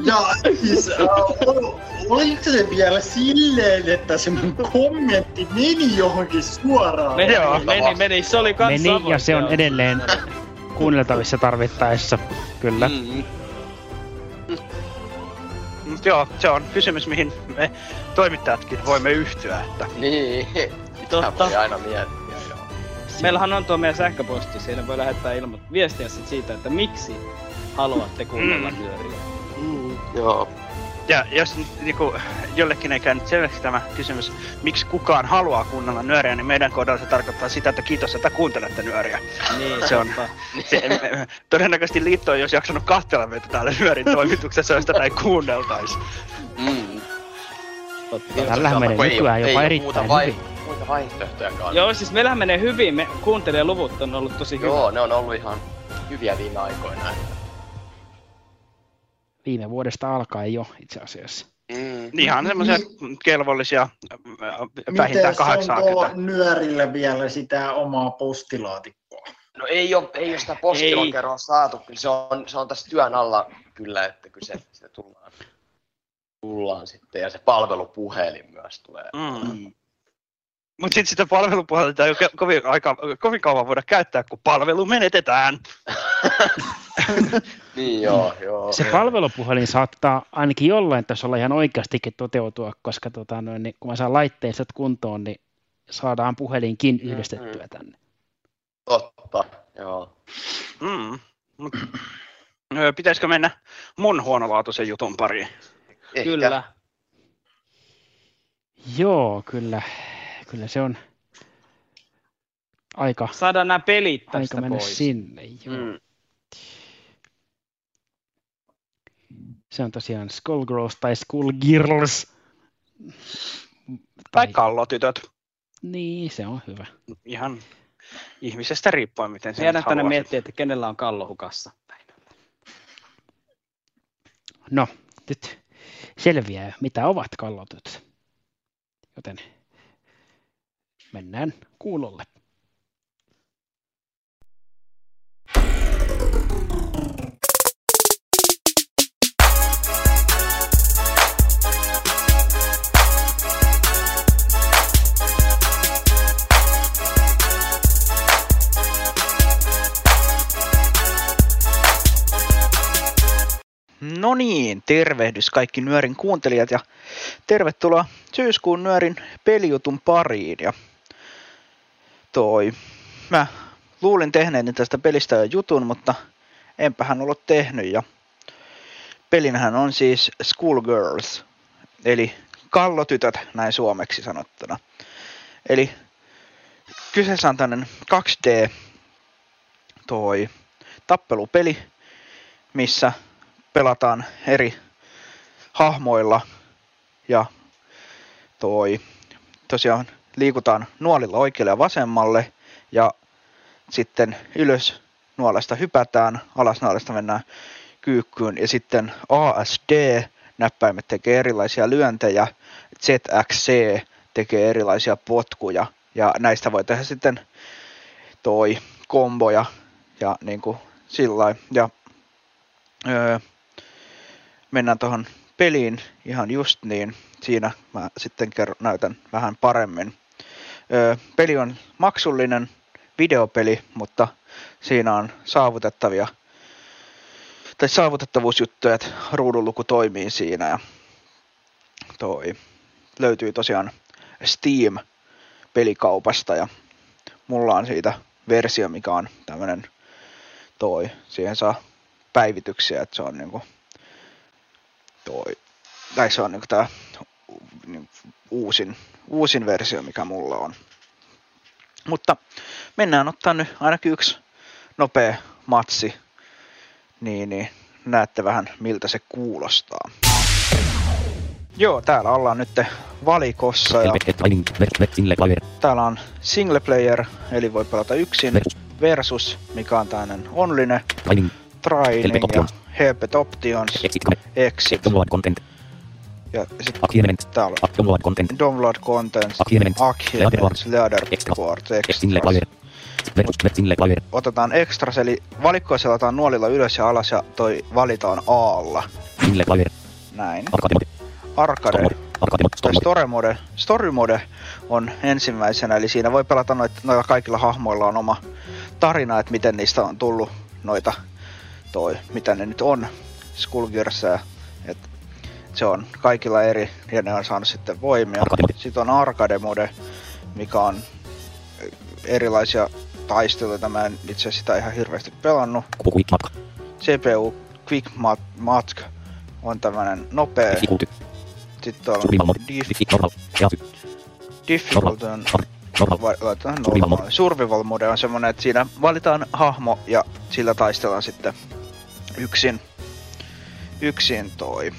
Ja siis, äh, ol- oliko se vielä silleen, että se mun kommentti meni johonkin suoraan? Meni, meni, meni, se oli kans Meni ja se on edelleen kuunneltavissa tarvittaessa. Kyllä. Mm. Mut joo, se on kysymys, mihin me toimittajatkin voimme yhtyä, että... Niin. Totta. voi aina miettiä, joo. Meillähän on tuo meidän sähköposti, siinä voi lähettää ilmo- viestiä sit siitä, että miksi haluatte kuunnella Mm. nyöriä. Joo. Ja jos nyt niinku, jollekin ei käynyt selväksi tämä kysymys, miksi kukaan haluaa kuunnella nyöriä, niin meidän kohdalla se tarkoittaa sitä, että kiitos, että kuuntelette nyöriä. Niin, Se on, totta. se, me- todennäköisesti liitto ei olisi jaksanut kahtella meitä täällä nyörin toimituksessa, jos tätä ei kuunneltaisi. Mm. Tällähän menee nykyään jopa ei erittäin muuta vai, hyvin. Muita vaihtoehtojakaan. Joo, siis meillähän menee hyvin, me kuuntelijaluvut on ollut tosi hyvä. Joo, ne on ollut ihan hyviä viime aikoina. Viime vuodesta alkaen jo itse asiassa. Mm. Ihan semmoisia kelvollisia, äh, vähintään Miten onko 80. nyörillä vielä sitä omaa postilaatikkoa? No ei oo, ei oo sitä postilokeroa saatu, kyllä se on, se on tässä työn alla kyllä, että kyllä se, sitä tullaan, tullaan sitten ja se palvelupuhelin myös tulee. Mm. Mut sit sitä palvelupuhelta ei ole ko- kovin, aika, kovin kauan voida käyttää, kun palvelu menetetään. Niin joo, joo. Se palvelupuhelin saattaa ainakin jollain tasolla ihan oikeastikin toteutua, koska tota, noin, niin, kun mä saan laitteistot kuntoon, niin saadaan puhelinkin yhdistettyä tänne. Totta, joo. Mm. Mut, pitäisikö mennä mun huonolaatuisen jutun pariin? Ehkä. Kyllä. Joo, kyllä. Kyllä se on aika, Saadaan nämä pelit tästä aika mennä pois. sinne. Joo. Mm. Se on tosiaan Skullgirls tai Skullgirls. Tai kallotytöt. Niin, se on hyvä. Ihan ihmisestä riippuen, miten se haluaa. miettiä, että kenellä on kallo hukassa. No, nyt selviää, mitä ovat kallotytöt. Joten mennään kuulolle. No niin, tervehdys kaikki Nyörin kuuntelijat ja tervetuloa syyskuun Nyörin pelijutun pariin. Ja toi, mä luulin tehneeni tästä pelistä jo jutun, mutta enpähän ollut tehnyt. Ja pelinhän on siis Schoolgirls, eli kallotytöt näin suomeksi sanottuna. Eli kyseessä on tämmönen 2D toi tappelupeli, missä pelataan eri hahmoilla ja toi tosiaan liikutaan nuolilla oikealle ja vasemmalle ja sitten ylös nuolesta hypätään, alas nuolesta mennään kyykkyyn ja sitten ASD näppäimet tekee erilaisia lyöntejä, ZXC tekee erilaisia potkuja ja näistä voi tehdä sitten toi komboja ja niin kuin sillä ja öö, mennään tuohon peliin ihan just niin, siinä mä sitten kerron, näytän vähän paremmin. Öö, peli on maksullinen videopeli, mutta siinä on saavutettavia tai saavutettavuusjuttuja, että ruudunluku toimii siinä ja toi. Löytyy tosiaan Steam pelikaupasta ja mulla on siitä versio, mikä on tämmönen toi, siihen saa päivityksiä, että se on niinku toi, tai se on niinku tää uusin, uusin versio, mikä mulla on. Mutta mennään ottaa nyt ainakin yksi nopea matsi, niin, niin näette vähän miltä se kuulostaa. Joo, täällä ollaan nyt valikossa ja täällä on single player, eli voi pelata yksin, versus, mikä on tämmöinen online, training ja helpet options, exit. Ja sitten täällä on download contents, achievements, ladder report, extras. Otetaan extras, eli valikkoa selataan nuolilla ylös ja alas ja toi valitaan aalla. Näin. Arcade. Tai story mode. Story mode on ensimmäisenä, eli siinä voi pelata noita, noilla kaikilla hahmoilla on oma tarina, että miten niistä on tullut noita, toi, mitä ne nyt on, Skullgirsia, se on kaikilla eri, ja ne on saanut sitten voimia. Sitten on arcade mode, mikä on erilaisia taisteluita, mä en itse sitä ihan hirveästi pelannut. CPU Quick Mat- on tämmönen nopea. Sitten on Dif- Difficult on vai- laitetaan normaali. Survival mode on semmonen, että siinä valitaan hahmo ja sillä taistellaan sitten yksin, yksin toi.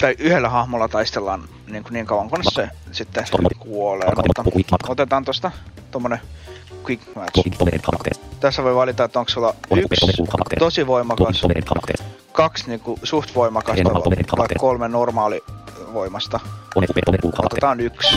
Tai yhdellä hahmolla taistellaan niin, kuin niin kauan, kunnes se sitten kuolee. Mutta otetaan tosta tommonen quick match. Tässä voi valita, että onko sulla yksi tosi voimakas, kaksi niinku suht voimakasta vai kolme normaali voimasta. Otetaan yksi.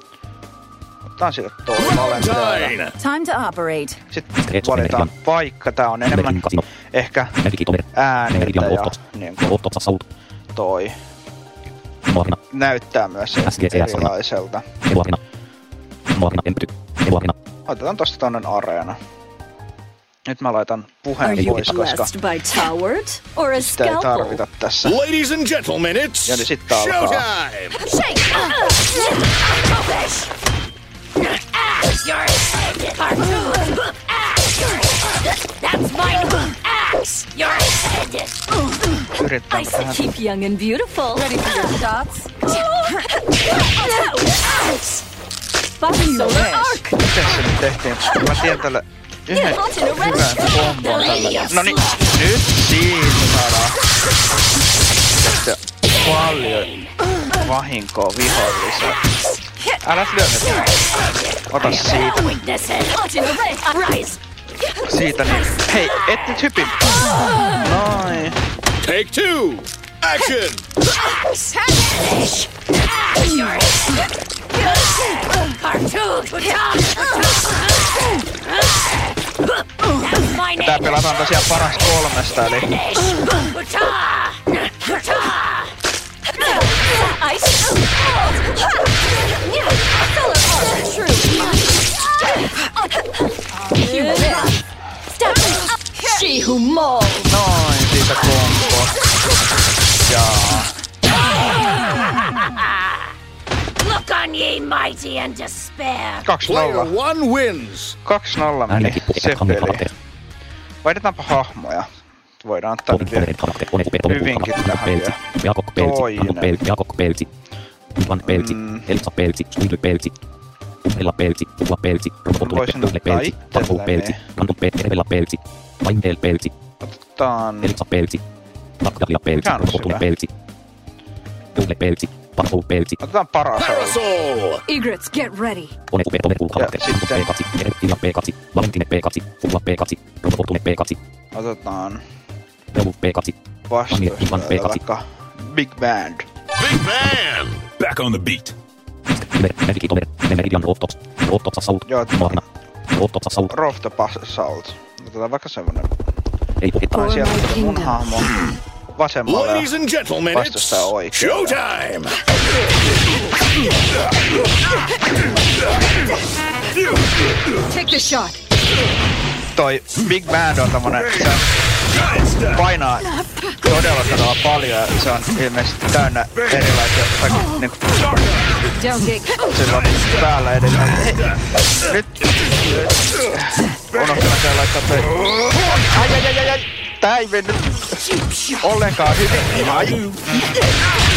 tanssitat tuolla. Time to operate. Sitten valitaan paikka. Tää on enemmän ehkä ääniltä ja niin kuin, toi näyttää myös erilaiselta. Otetaan tosta tonne areena. Nyt mä laitan puheen pois, koska sitä ei tarvita tässä. Ladies and gentlemen, it's ja niin sitten alkaa. Showtime! Shake! Axe your head, cartoon! Axe your head! That's my axe your head! Yritetään I tähän. keep young and beautiful. Ready for your shots? Solar arc! Miten se nyt tehtiin? Mä tiedän tälle yhden hyvän kombon tällä. No niin, nyt siitä saadaan sitten paljon vahinkoa viholliselle. Älä lyö nyt. Ota siitä. Siitä niin. Hei, et nyt hypi. Noin. Take two! Action! Ja tää pelataan tosiaan paras kolmesta, eli Ice! Solar arc! True! Stop! She who mauls! noin siitä kombo. Jaa. Look on ye mighty and despair! 2-0. one wins. 2-0 meni se peli. Vaihdetaanpa hahmoja. että voidaan ottaa nyt vielä hyvinkin tähän vielä toinen. Peltsi. Van Peltsi, mm. Elsa Peltsi, Stil Peltsi, Upella Peltsi, Uva Peltsi, Robotulle Peltsi, Papu Peltsi, Random Peltsi, Ervela Peltsi, Painel Peltsi, Otetaan... Elsa Peltsi, Takdaria Peltsi, Robotulle Peltsi, Tulle Peltsi, Papu Peltsi. Otetaan Parasol. Igrets get ready. One Upe, Ove, Kulka, Latte, P2, Erkkiä Valentine P2, Ulla P2, Otetaan... W2. Vastaus vaikka Big Band. Big Band! Back on the beat. Meridian Rooftops. Rooftops Assault. Joo. Marna. Rooftops Assault. Rooftops Assault. Otetaan vaikka semmonen. Ei puhita. Mä sieltä mun hahmo vasemmalle Ladies and gentlemen, it's. Showtime! Take the shot. Toi Big Band on tämmönen painaa todella todella paljon ja se on ilmeisesti täynnä erilaisia, vaikka niinku sillä on päällä edelleen. Nyt unohtanut sen laittaa toi. Ai ai ai ai ai! Tää ei mennyt ollenkaan hyvin. Ai.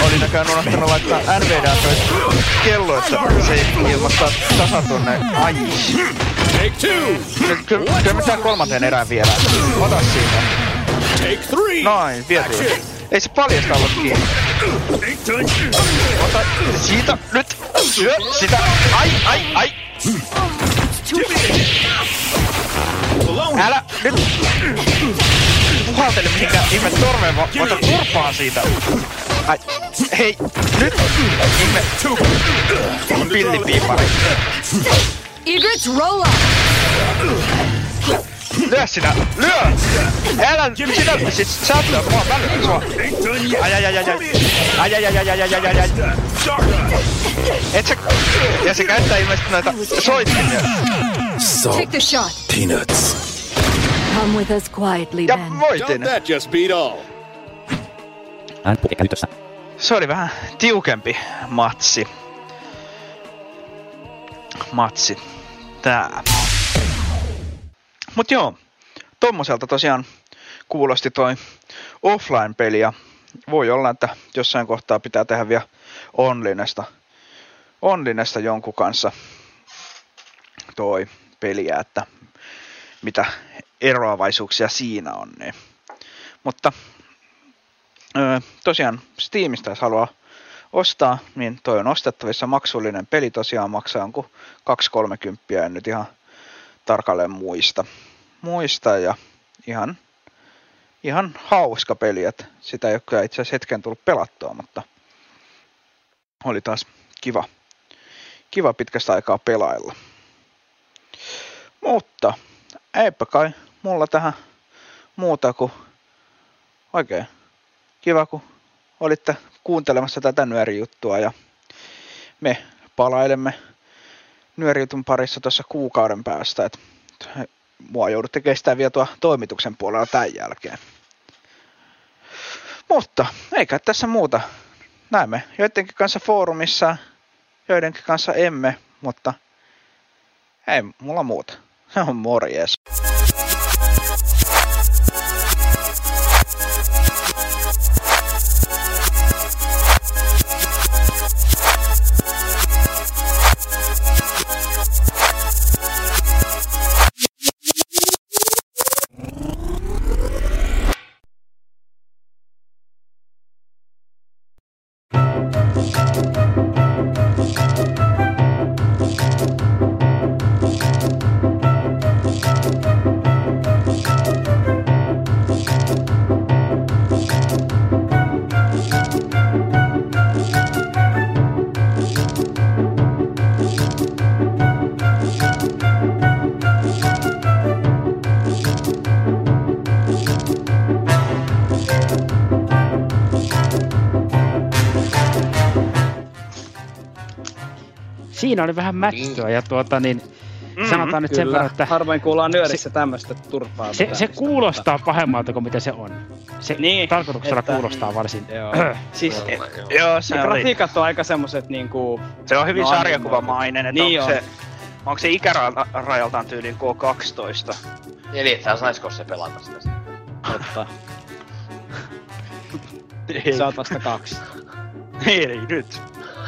Olin näköjään unohtanut laittaa NVDA toi kello, että se ei ilmoittaa tasatunne. Ai. Take two! Nyt kyllä, kyllä me tehdään kolmanteen erään vielä. Ota siitä. Take three! Noin, vietiin. Ei se paljasta ollut kiinni. Ota siitä nyt. Syö sitä. Ai, ai, ai. Älä nyt. Puhaltele mihinkään ihme torveen, vaan ota turpaa siitä. Ai, hei, nyt. Ihme. Pillipiipari. Egrets, roll up. Lyö sitä! Lyö! Älä sinä! Sit sä oot lyö mua välillä sua! Ai ai ai ai ai! Ai ai ai ai ai ai ai ai ai! Et sä... Ja se käyttää ilmeisesti noita soittimia. Take the shot. Peanuts. Come with us quietly, Ja Ben. voitin! Don't that just beat all? Se oli vähän tiukempi matsi. Matsi. Tää. Mut joo, tommoselta tosiaan kuulosti toi offline-peli ja voi olla, että jossain kohtaa pitää tehdä vielä onlinesta, onlinesta jonkun kanssa toi peliä, että mitä eroavaisuuksia siinä on. Niin. Mutta öö, tosiaan Steamista jos haluaa ostaa, niin toi on ostettavissa maksullinen peli tosiaan maksaa jonkun 2-30, en nyt ihan tarkalleen muista. Muista ja ihan, ihan hauska peli, että sitä ei ole itse asiassa hetken tullut pelattua, mutta oli taas kiva, kiva pitkästä aikaa pelailla. Mutta eipä kai mulla tähän muuta kuin oikein kiva, kun olitte kuuntelemassa tätä nyörijuttua ja me palailemme nyörijutun parissa tuossa kuukauden päästä, että mua joudutte kestämään vielä tuo toimituksen puolella tämän jälkeen. Mutta eikä tässä muuta. Näemme joidenkin kanssa foorumissa, joidenkin kanssa emme, mutta ei mulla muuta. Se on morjes. Siinä oli vähän mättöä ja tuota niin, Mm, sanotaan nyt sen kyllä. verran, että Harvoin kuullaan nyörissä tämmöistä turpaa. se, se kuulostaa pahemmalta kuin mitä se on. Se Niin, tarkoituksella että- kuulostaa varsin... Joo. siis, Joo, se ne oli. grafiikat on aika semmoset niinku... Se on hyvin no, sarjakuvamainen, että Niin onko, on. se, onko se ikärajaltaan tyyliin K12? Eli et sä saisko se pelata sitä. Totta. Sä oot vasta kaksi. Ei nyt.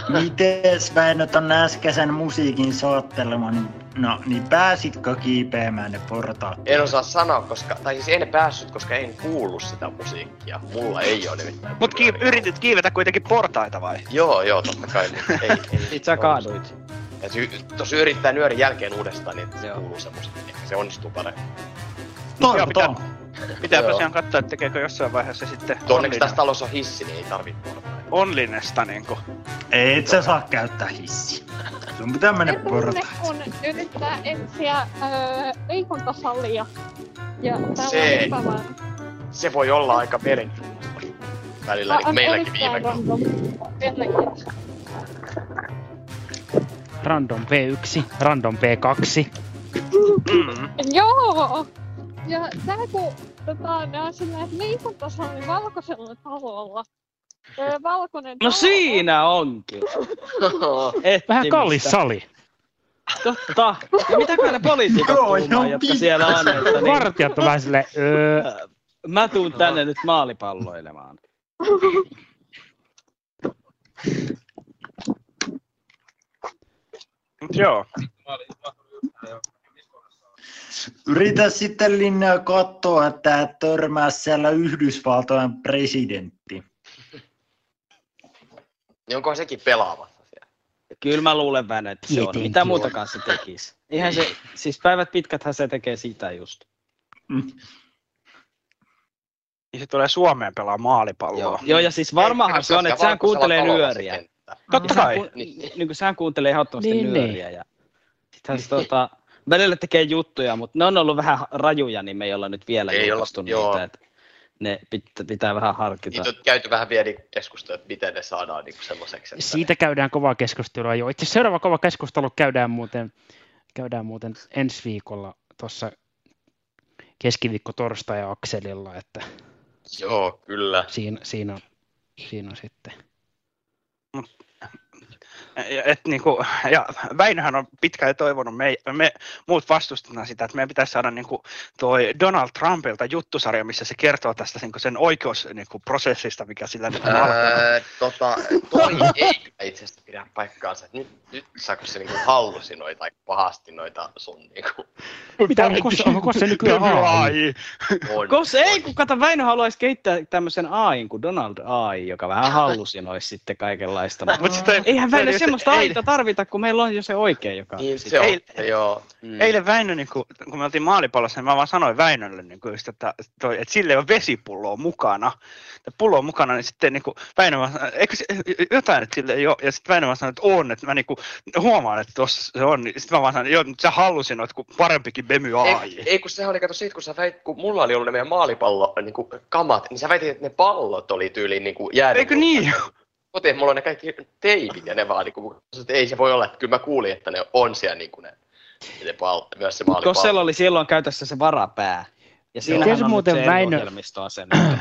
Mites Väinö ton äskeisen musiikin saattelema, niin, no, niin pääsitkö kiipeämään ne portaat? En osaa sanoa, koska, tai siis en päässyt, koska en kuullut sitä musiikkia. Mulla ei ole nimittäin. Mut kiiv- yritit kiivetä kuitenkin portaita vai? Joo, joo, totta kai. Niin ei, ei, Sit sä kaaduit. Ja sy- tos yrittää nyörin jälkeen uudestaan, niin se kuuluu se musiikki. Ehkä se onnistuu paremmin. Joo, pitää, pitää Joo. tosiaan katsoa, että tekeekö jossain vaiheessa sitten Onneksi tässä talossa on hissi, niin ei tarvitse portaita. Onlinesta niinku. Ei et sä saa käyttää hissiä. Sun pitää mennä portaat. kun yrittää etsiä öö, liikuntasalia. Ja täällä Se-. Se voi olla aika mielenkiintoista. Välillä, niin kuin meilläkin viime random. Mielenkiintoista. Random P1, random P2. Mm. Joo! Ja tää kun tota, ne on silleen, että liikuntasali valkoisella talolla. Valkoinen No siinä onkin. Etsimistä. Vähän kallis sali. Totta. Ja mitäkö ne poliitikot joo, jotka siellä on? Että niin, Vartijat on vähän silleen, öö, Mä tuun tänne nyt maalipalloilemaan. Mut joo. Yritä sitten Linnea katsoa, että et törmää siellä Yhdysvaltojen presidentti. Niin onko sekin pelaamassa siellä? Kyllä mä luulen vähän, että se on. Mitä muutakaan se tekisi? Eihän se, siis päivät pitkäthän se tekee sitä just. Niin se tulee Suomeen pelaa maalipalloa. Joo, Joo ja siis varmaanhan se on, että sehän kuuntelee nyöriä. Totta Sehän kai. ku- Niin, niin kuin sehän kuuntelee ehdottomasti Niin, nyöriä. Ja sittenhän se tota, välillä tekee juttuja, mutta ne on ollut vähän rajuja, niin me ei olla nyt vielä Ei olla- julkaistu joo. niitä. Että ne pitää, pitää vähän harkita. Niitä on käyty vähän vielä niinku keskustelua, että miten ne saadaan niinku semmoiseksi. Että siitä käydään kovaa keskustelua jo. Itse seuraava kova keskustelu käydään muuten, käydään muuten ensi viikolla tuossa keskiviikko torstai akselilla, että Joo, kyllä. siinä, siinä, on, siinä on sitten. Et niinku, ja Väinöhän on pitkään toivonut, me, me muut vastustetaan sitä, että meidän pitäisi saada niinku toi Donald Trumpilta juttusarja, missä se kertoo tästä niinku sen oikeusprosessista, mikä sillä nyt on alkanut. Öö, tota, toi ei itse asiassa pidä paikkaansa. Nyt, nyt saako se niinku hallusinoi tai pahasti noita sun niinku... Mitä, onko se, onko se nykyään AI? On, Kos ei, kun kato Väinö haluaisi kehittää tämmöisen AIn kuin Donald AI, joka vähän hallusinoisi sitten kaikenlaista. Mut sitten- Eihän Väinö just- semmoista ei- AIta tarvita, kun meillä on jo se oikea, joka... Niin se on, Ei- joo. Mm. Eilen Väinö, niin kun, kun me oltiin maalipallossa, niin mä vaan sanoin Väinölle, niin kun just, että, toi, että sille ei ole vesipulloa mukana. Ja pullo on mukana, niin sitten niin kuin Väinö vaan sanoi, eikö se, jotain, että sille ei ole. Ja sitten Väinö vaan sanoi, että on, että mä niin kuin huomaan, että tuossa se on. Niin sitten mä vaan sanoin, joo, mutta sä hallusinoit, kun parempikin Bemy AI. Ei, ei, kun sehän oli, kato siitä, kun sä väit, kun mulla oli ollut ne meidän maalipallo niin kuin kamat, niin sä väitit, että ne pallot oli tyyliin niin jäänyt. Eikö niin? Kotiin mulla on ne kaikki teipit ja ne vaan, niin kuin, että ei se voi olla, että kyllä mä kuulin, että ne on siellä niin kuin ne, ne pal, myös se maalipallo. Kossella oli silloin käytössä se varapää. Ja siinähän on muuten nyt se Väinö-.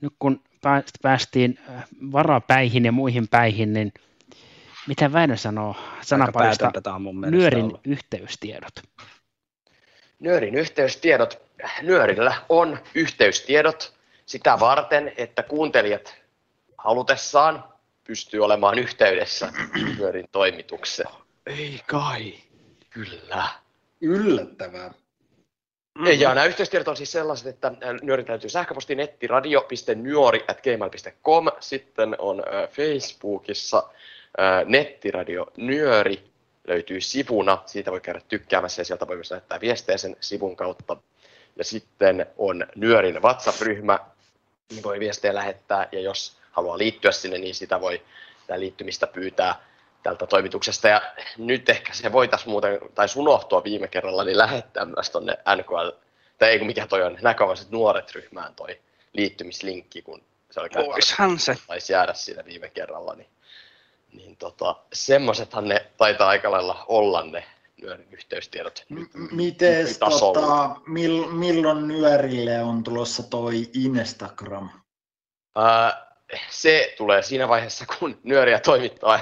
Nyt kun pää- päästiin äh, varapäihin ja muihin päihin, niin mitä Väinö sanoo sanaparista mielestä nyörin ollut. yhteystiedot? Nyörin yhteystiedot. Nyörillä on yhteystiedot sitä varten, että kuuntelijat halutessaan pystyy olemaan yhteydessä Nyörin toimitukseen. Ei kai. Kyllä. Yllättävää. Mm-hmm. Ja nämä yhteystiedot on siis sellaiset, että Nyörin täytyy sähköposti nettiradio.nyori.gmail.com, sitten on äh, Facebookissa äh, nettiradio Nyöri, löytyy sivuna, siitä voi käydä tykkäämässä ja sieltä voi myös lähettää viestejä sen sivun kautta. Ja sitten on Nyörin WhatsApp-ryhmä, niin voi viestejä lähettää ja jos haluaa liittyä sinne, niin sitä voi sitä liittymistä pyytää tältä toimituksesta. Ja nyt ehkä se voitaisiin muuten, tai unohtua viime kerralla, niin lähettää myös tuonne NKL, tai ei kun mikä toi on, näkövaiset nuoret ryhmään toi liittymislinkki, kun se oli Voishan se. taisi jäädä siinä viime kerralla, niin, niin tota, semmoisethan ne taitaa aika lailla olla ne yhteystiedot. Mites tasolla. tota, mil, milloin nyörille on tulossa toi Instagram? Ää, se tulee siinä vaiheessa, kun nyöriä toimittaa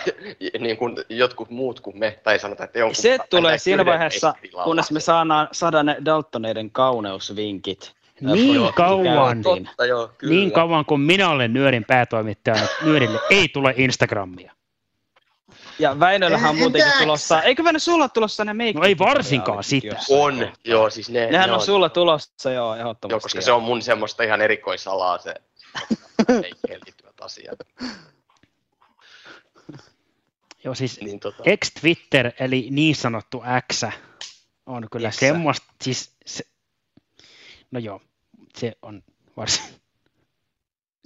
niin kuin jotkut muut kuin me, tai sanotaan, että jonkun Se tulee siinä vaiheessa, kunnes me saadaan, saadaan ne Daltoneiden kauneusvinkit. Niin Joo, kauan. Totta, joo, kyllä. niin kauan kuin minä olen Nyörin päätoimittaja, niin Nyörille ei tule Instagramia. Ja Väinöllähän on En- muutenkin entäks? tulossa, eikö Väinö sulla tulossa ne meikki? No ei varsinkaan sitä. On, joo, siis ne, Nehän ne on sulla tulossa, joo, ehdottomasti. Joo, koska se on mun semmoista ihan erikoisalaa se asiat. Joo, siis Niin, tota. ex-Twitter, eli niin sanottu X, on kyllä X. semmoista, siis se, no joo, se on varsin,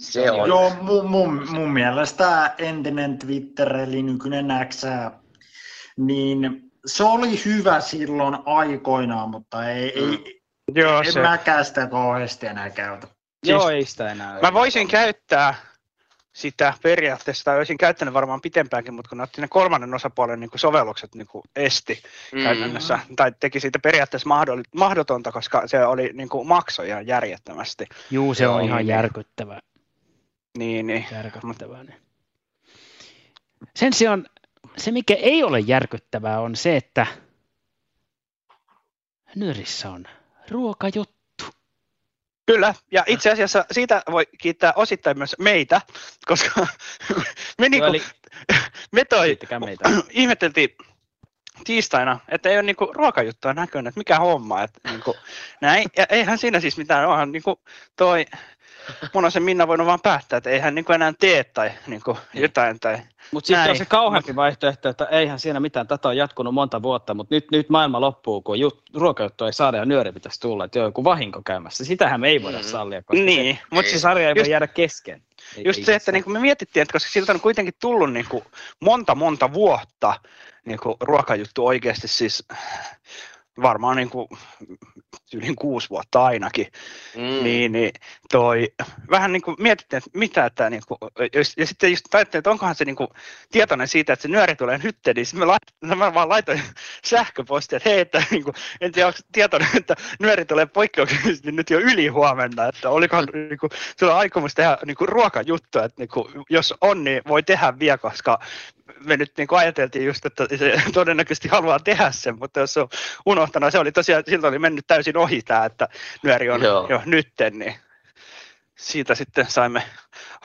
Se on. Joo, mun, mun, mun mielestä entinen Twitter, eli nykyinen X, niin se oli hyvä silloin aikoinaan, mutta ei, Mm. ei, Joo, en se- mäkään sitä kauheasti enää käytä. Joo, ei sitä enää. Mä voisin käyttää sitä periaatteessa, tai olisin käyttänyt varmaan pitempäänkin, mutta kun ne otti ne kolmannen osapuolen niin kuin sovellukset niin kuin esti Mm. käytännössä, tai teki siitä periaatteessa mahdoll- mahdotonta, koska se oli niin kuin maksoi ihan järjettömästi. juu, se on Joo, ihan niin, järkyttävää. Niin, niin. järkyttävää. Niin. Sen sijaan se, mikä ei ole järkyttävää, on se, että nyrissä on ruokajuttu. Kyllä, ja itse asiassa siitä voi kiittää osittain myös meitä, koska me, niinku, eli- me toi, meitä. ihmeteltiin tiistaina, että ei ole niinku ruokajuttua näköinen, että mikä homma, että niinku, näin, ja eihän siinä siis mitään, onhan niinku toi, mun on se Minna voinut vaan päättää, että eihän niinku enää tee tai niinku jotain tai Mutta sitten on se kauheampi vaihtoehto, että eihän siinä mitään, tätä on jatkunut monta vuotta, mutta nyt, nyt maailma loppuu, kun jut, ruokajuttu ei saada ja nyöri pitäisi tulla, että joo, joku vahinko käymässä. Sitähän me ei voida Mm. sallia, koska Niin, se, mut se sarja ei just- voi jäädä kesken. Ei- Just ei se, että saa. niinku me mietittiin, että koska siltä on kuitenkin tullut niinku monta monta vuotta niinku ruokajuttu oikeasti siis varmaan niinku yli kuusi vuotta ainakin, Mm. niin, niin toi, vähän niin kuin mietittiin, että mitä tämä, niin kuin, ja sitten just ajattelin, että onkohan se niin kuin, tietoinen siitä, että se nyöri tulee nyt, niin mä, lait, mä vaan laitoin sähköpostia, että hei, että niin kuin, en tiedä, onko tietoinen, että nyöri tulee poikkeuksellisesti nyt jo yli huomenna, että olikohan niin kuin, sulla aikomus tehdä niin kuin, ruokajuttua, että niin kuin, jos on, niin voi tehdä vielä, koska me nyt niin kuin ajateltiin just, että se todennäköisesti haluaa tehdä sen, mutta jos se on unohtanut, se oli tosiaan, siltä oli mennyt täysin ohi tämä, että nyöri on Joo. jo nytten, niin siitä sitten saimme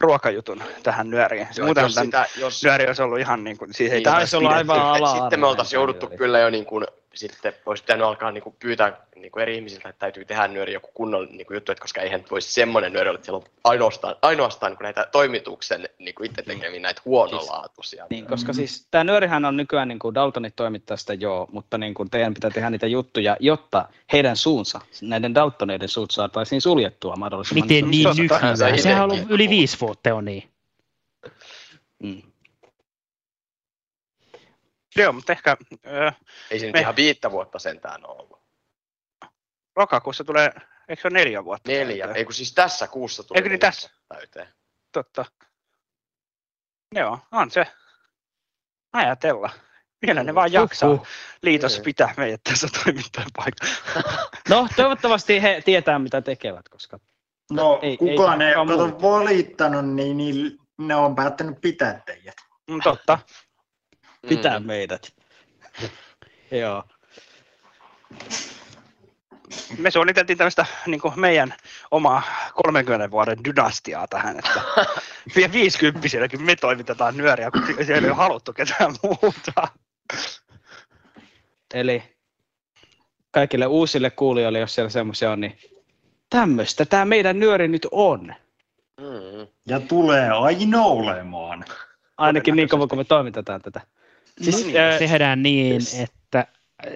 ruokajutun tähän nyöriin. Joo, Muuten jos tämän sitä- jos- nyöri olisi ollut ihan niin kuin, siihen ei Niin, taisi pidetty. pidetty. Et Sitten me oltaisiin jouduttu kyllä jo niin kuin, sitten olisi pitänyt alkaa niin kuin pyytää niin kuin eri ihmisiltä, että täytyy tehdä nyöri joku kunnollinen niin kuin juttu, että koska eihän voisi semmoinen nyöri olla, että siellä on ainoastaan, ainoastaan niin kuin näitä toimituksen niin kuin itse tekemiä näitä huonolaatuisia. Niin, koska siis tämä nyörihän on nykyään niin kuin Daltonit toimittaa sitä joo, mutta niin kuin teidän pitää tehdä niitä juttuja, jotta heidän suunsa, näiden Daltoneiden suut saataisiin suljettua mahdollisimman Miten niin nykyään? se Sehän on ollut yli viisi vuotta on niin. Mm. Joo, mutta ehkä ö, Ei se nyt me- ihan viittä vuotta sentään ole ollut. lokakuussa tulee, eikö se ole neljä vuotta? Neljä, täyteen? ei kun siis tässä kuussa tulee Eikö niin tässä? täyteen. Totta. Joo, on se. Ajatella. Vielä ne vaan jaksaa. Huhhuh. Liitos pitää meidät tässä toimittajan paikalla. No, toivottavasti he tietää, mitä tekevät, koska No, Ei- ei kukaan ei, kukaan ole valittanut, niin, niin ne on päättänyt pitää teidät. Mm, Totta. Pitää Mm. meidät. Joo. Me suunniteltiin tämmöistä niin meidän omaa 30 vuoden dynastiaa tähän, että vielä 50 me toimitetaan nyöriä, kun siellä ei ole haluttu ketään muuta. Eli kaikille uusille kuulijoille, jos siellä semmoisia on, niin tämmöistä tämä meidän nyöri nyt on. Mm. Ja tulee aina olemaan. Ainakin niin kauan, kun me toimitetaan tätä. Siis, Siis, äh, tehdään niin, yes. että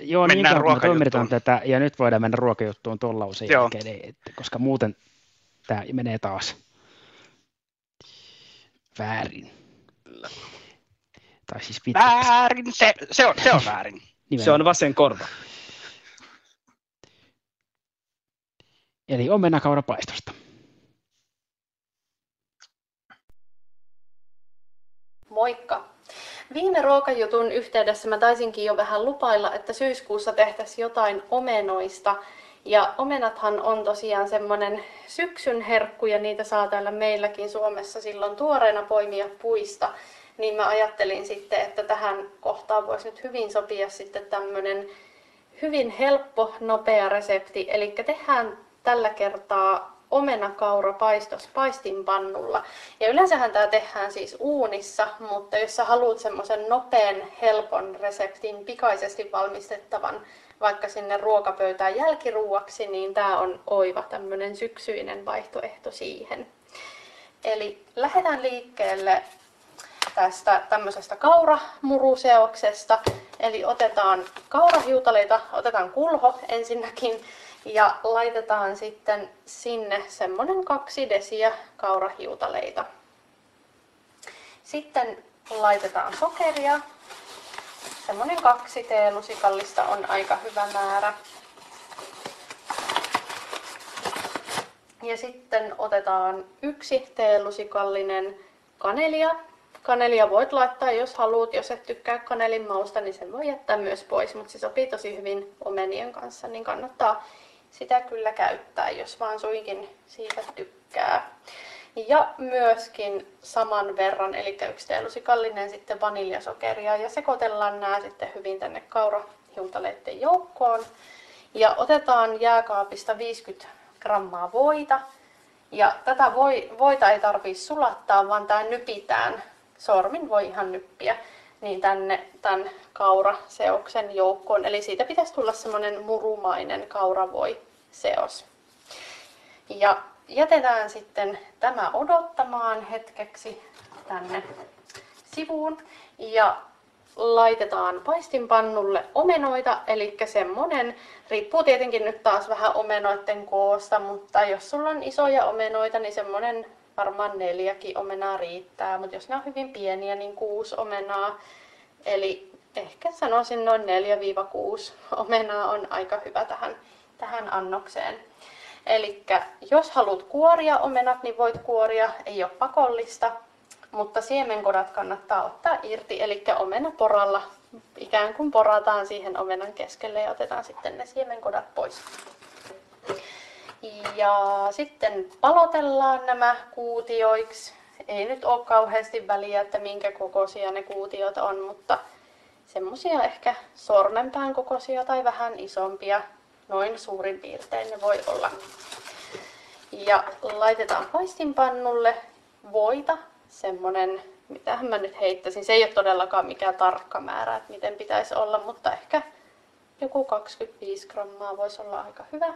joo, niin Mennään kauan kun me tätä, ja nyt voidaan mennä ruokajuttuun tuon lauseen Joo. jälkeen, ei- että- koska muuten tämä menee taas väärin. Tai siis pitkäksi. Väärin, se, se, on, se on väärin. se on vasen korva. Eli omenakaurapaistosta. Moikka! Viime ruokajutun yhteydessä mä taisinkin jo vähän lupailla, että syyskuussa tehtäisiin jotain omenoista. Ja omenathan on tosiaan semmoinen syksyn herkku ja niitä saa täällä meilläkin Suomessa silloin tuoreena poimia puista. Niin mä ajattelin sitten, että tähän kohtaan voisi nyt hyvin sopia sitten tämmöinen hyvin helppo, nopea resepti. Eli tehdään tällä kertaa omenakaurapaistos paistinpannulla. Ja yleensähän tämä tehdään siis uunissa, mutta jos sä haluat semmoisen nopean, helpon reseptin pikaisesti valmistettavan vaikka sinne ruokapöytään jälkiruuaksi, niin tämä on oiva tämmöinen syksyinen vaihtoehto siihen. Eli lähdetään liikkeelle tästä tämmöisestä kauramuruseoksesta. Eli otetaan kaurahiutaleita, otetaan kulho ensinnäkin ja laitetaan sitten sinne semmonen kaksi desiä kaurahiutaleita. Sitten laitetaan sokeria. Semmonen kaksi teelusikallista on aika hyvä määrä. Ja sitten otetaan yksi teelusikallinen kanelia. Kanelia voit laittaa, jos haluat. Jos et tykkää kanelin mausta, niin sen voi jättää myös pois, mutta se sopii tosi hyvin omenien kanssa, niin kannattaa sitä kyllä käyttää, jos vaan suinkin siitä tykkää. Ja myöskin saman verran, eli yksi teelusikallinen sitten vaniljasokeria ja sekoitellaan nämä sitten hyvin tänne kaurahiutaleiden joukkoon. Ja otetaan jääkaapista 50 grammaa voita. Ja tätä voi, voita ei tarvitse sulattaa, vaan tämä nypitään. Sormin voi ihan nyppiä niin tänne tämän kauraseoksen joukkoon. Eli siitä pitäisi tulla semmoinen murumainen kauravoi-seos. Ja jätetään sitten tämä odottamaan hetkeksi tänne sivuun. Ja laitetaan paistinpannulle omenoita, eli semmonen, riippuu tietenkin nyt taas vähän omenoiden koosta, mutta jos sulla on isoja omenoita, niin semmonen varmaan neljäkin omenaa riittää, mutta jos ne on hyvin pieniä, niin kuusi omenaa. Eli ehkä sanoisin noin 4-6 omenaa on aika hyvä tähän, tähän annokseen. Eli jos haluat kuoria omenat, niin voit kuoria, ei ole pakollista, mutta siemenkodat kannattaa ottaa irti, eli omena poralla ikään kuin porataan siihen omenan keskelle ja otetaan sitten ne siemenkodat pois. Ja sitten palotellaan nämä kuutioiksi. Ei nyt ole kauheasti väliä, että minkä kokoisia ne kuutiot on, mutta semmosia ehkä sormenpään kokoisia tai vähän isompia, noin suurin piirtein ne voi olla. Ja laitetaan paistinpannulle voita, semmonen, mitähän mä nyt heittäisin, se ei ole todellakaan mikään tarkka määrä, että miten pitäisi olla, mutta ehkä joku 25 grammaa voisi olla aika hyvä.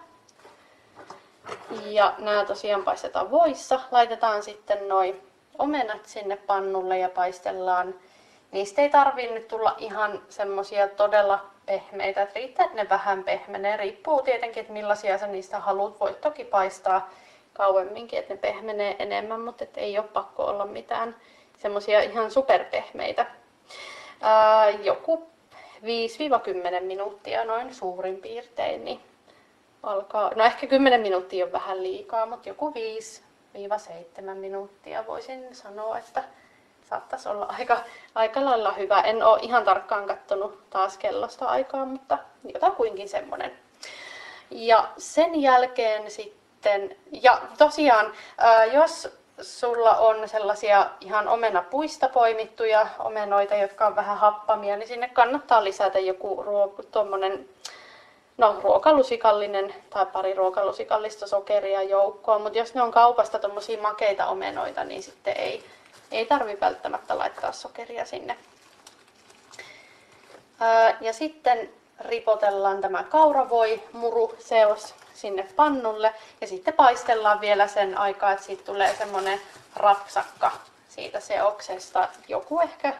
Ja nämä tosiaan paistetaan voissa. Laitetaan sitten noin omenat sinne pannulle ja paistellaan. Niistä ei tarvii nyt tulla ihan semmosia todella pehmeitä. Että riittää, että ne vähän pehmenee. Riippuu tietenkin, että millaisia sä niistä haluat. Voit toki paistaa kauemminkin, että ne pehmenee enemmän, mutta et ei ole pakko olla mitään semmosia ihan superpehmeitä. Ää, joku 5-10 minuuttia noin suurin piirtein, niin alkaa, no ehkä 10 minuuttia on vähän liikaa, mutta joku 5-7 minuuttia voisin sanoa, että saattaisi olla aika, aika lailla hyvä. En ole ihan tarkkaan katsonut taas kellosta aikaa, mutta jotakuinkin semmoinen. Ja sen jälkeen sitten, ja tosiaan, jos sulla on sellaisia ihan omenapuista poimittuja omenoita, jotka on vähän happamia, niin sinne kannattaa lisätä joku ruoku, tuommoinen no, ruokalusikallinen tai pari ruokalusikallista sokeria joukkoon, mutta jos ne on kaupasta tuommoisia makeita omenoita, niin sitten ei, ei tarvi välttämättä laittaa sokeria sinne. ja sitten ripotellaan tämä kauravoi, muru, seos sinne pannulle ja sitten paistellaan vielä sen aikaa, että siitä tulee semmoinen rapsakka siitä seoksesta. Joku ehkä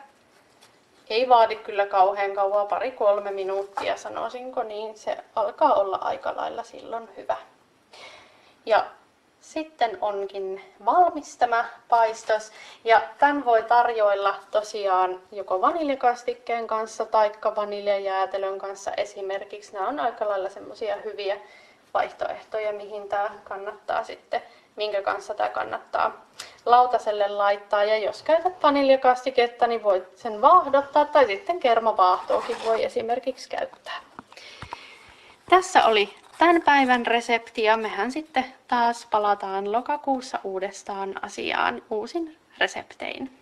ei vaadi kyllä kauhean kauan, pari-kolme minuuttia sanoisinko, niin se alkaa olla aika lailla silloin hyvä. Ja sitten onkin valmis tämä paistos ja tämän voi tarjoilla tosiaan joko vaniljakastikkeen kanssa tai vaniljajäätelön kanssa esimerkiksi. Nämä on aika lailla semmoisia hyviä vaihtoehtoja, mihin tämä kannattaa sitten, minkä kanssa tämä kannattaa lautaselle laittaa. Ja jos käytät vaniljakastiketta, niin voit sen vaahdottaa tai sitten kermavaahtoakin voi esimerkiksi käyttää. Tässä oli tämän päivän resepti ja mehän sitten taas palataan lokakuussa uudestaan asiaan uusin reseptein.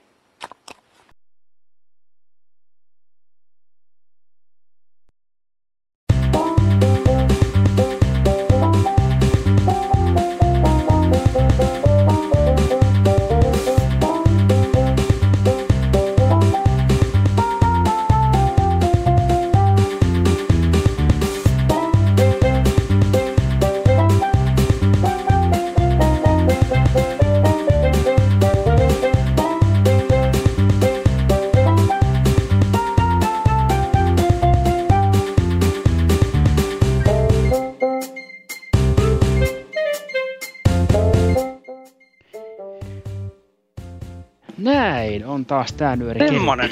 Näin, on taas tää nyöri Semmonen.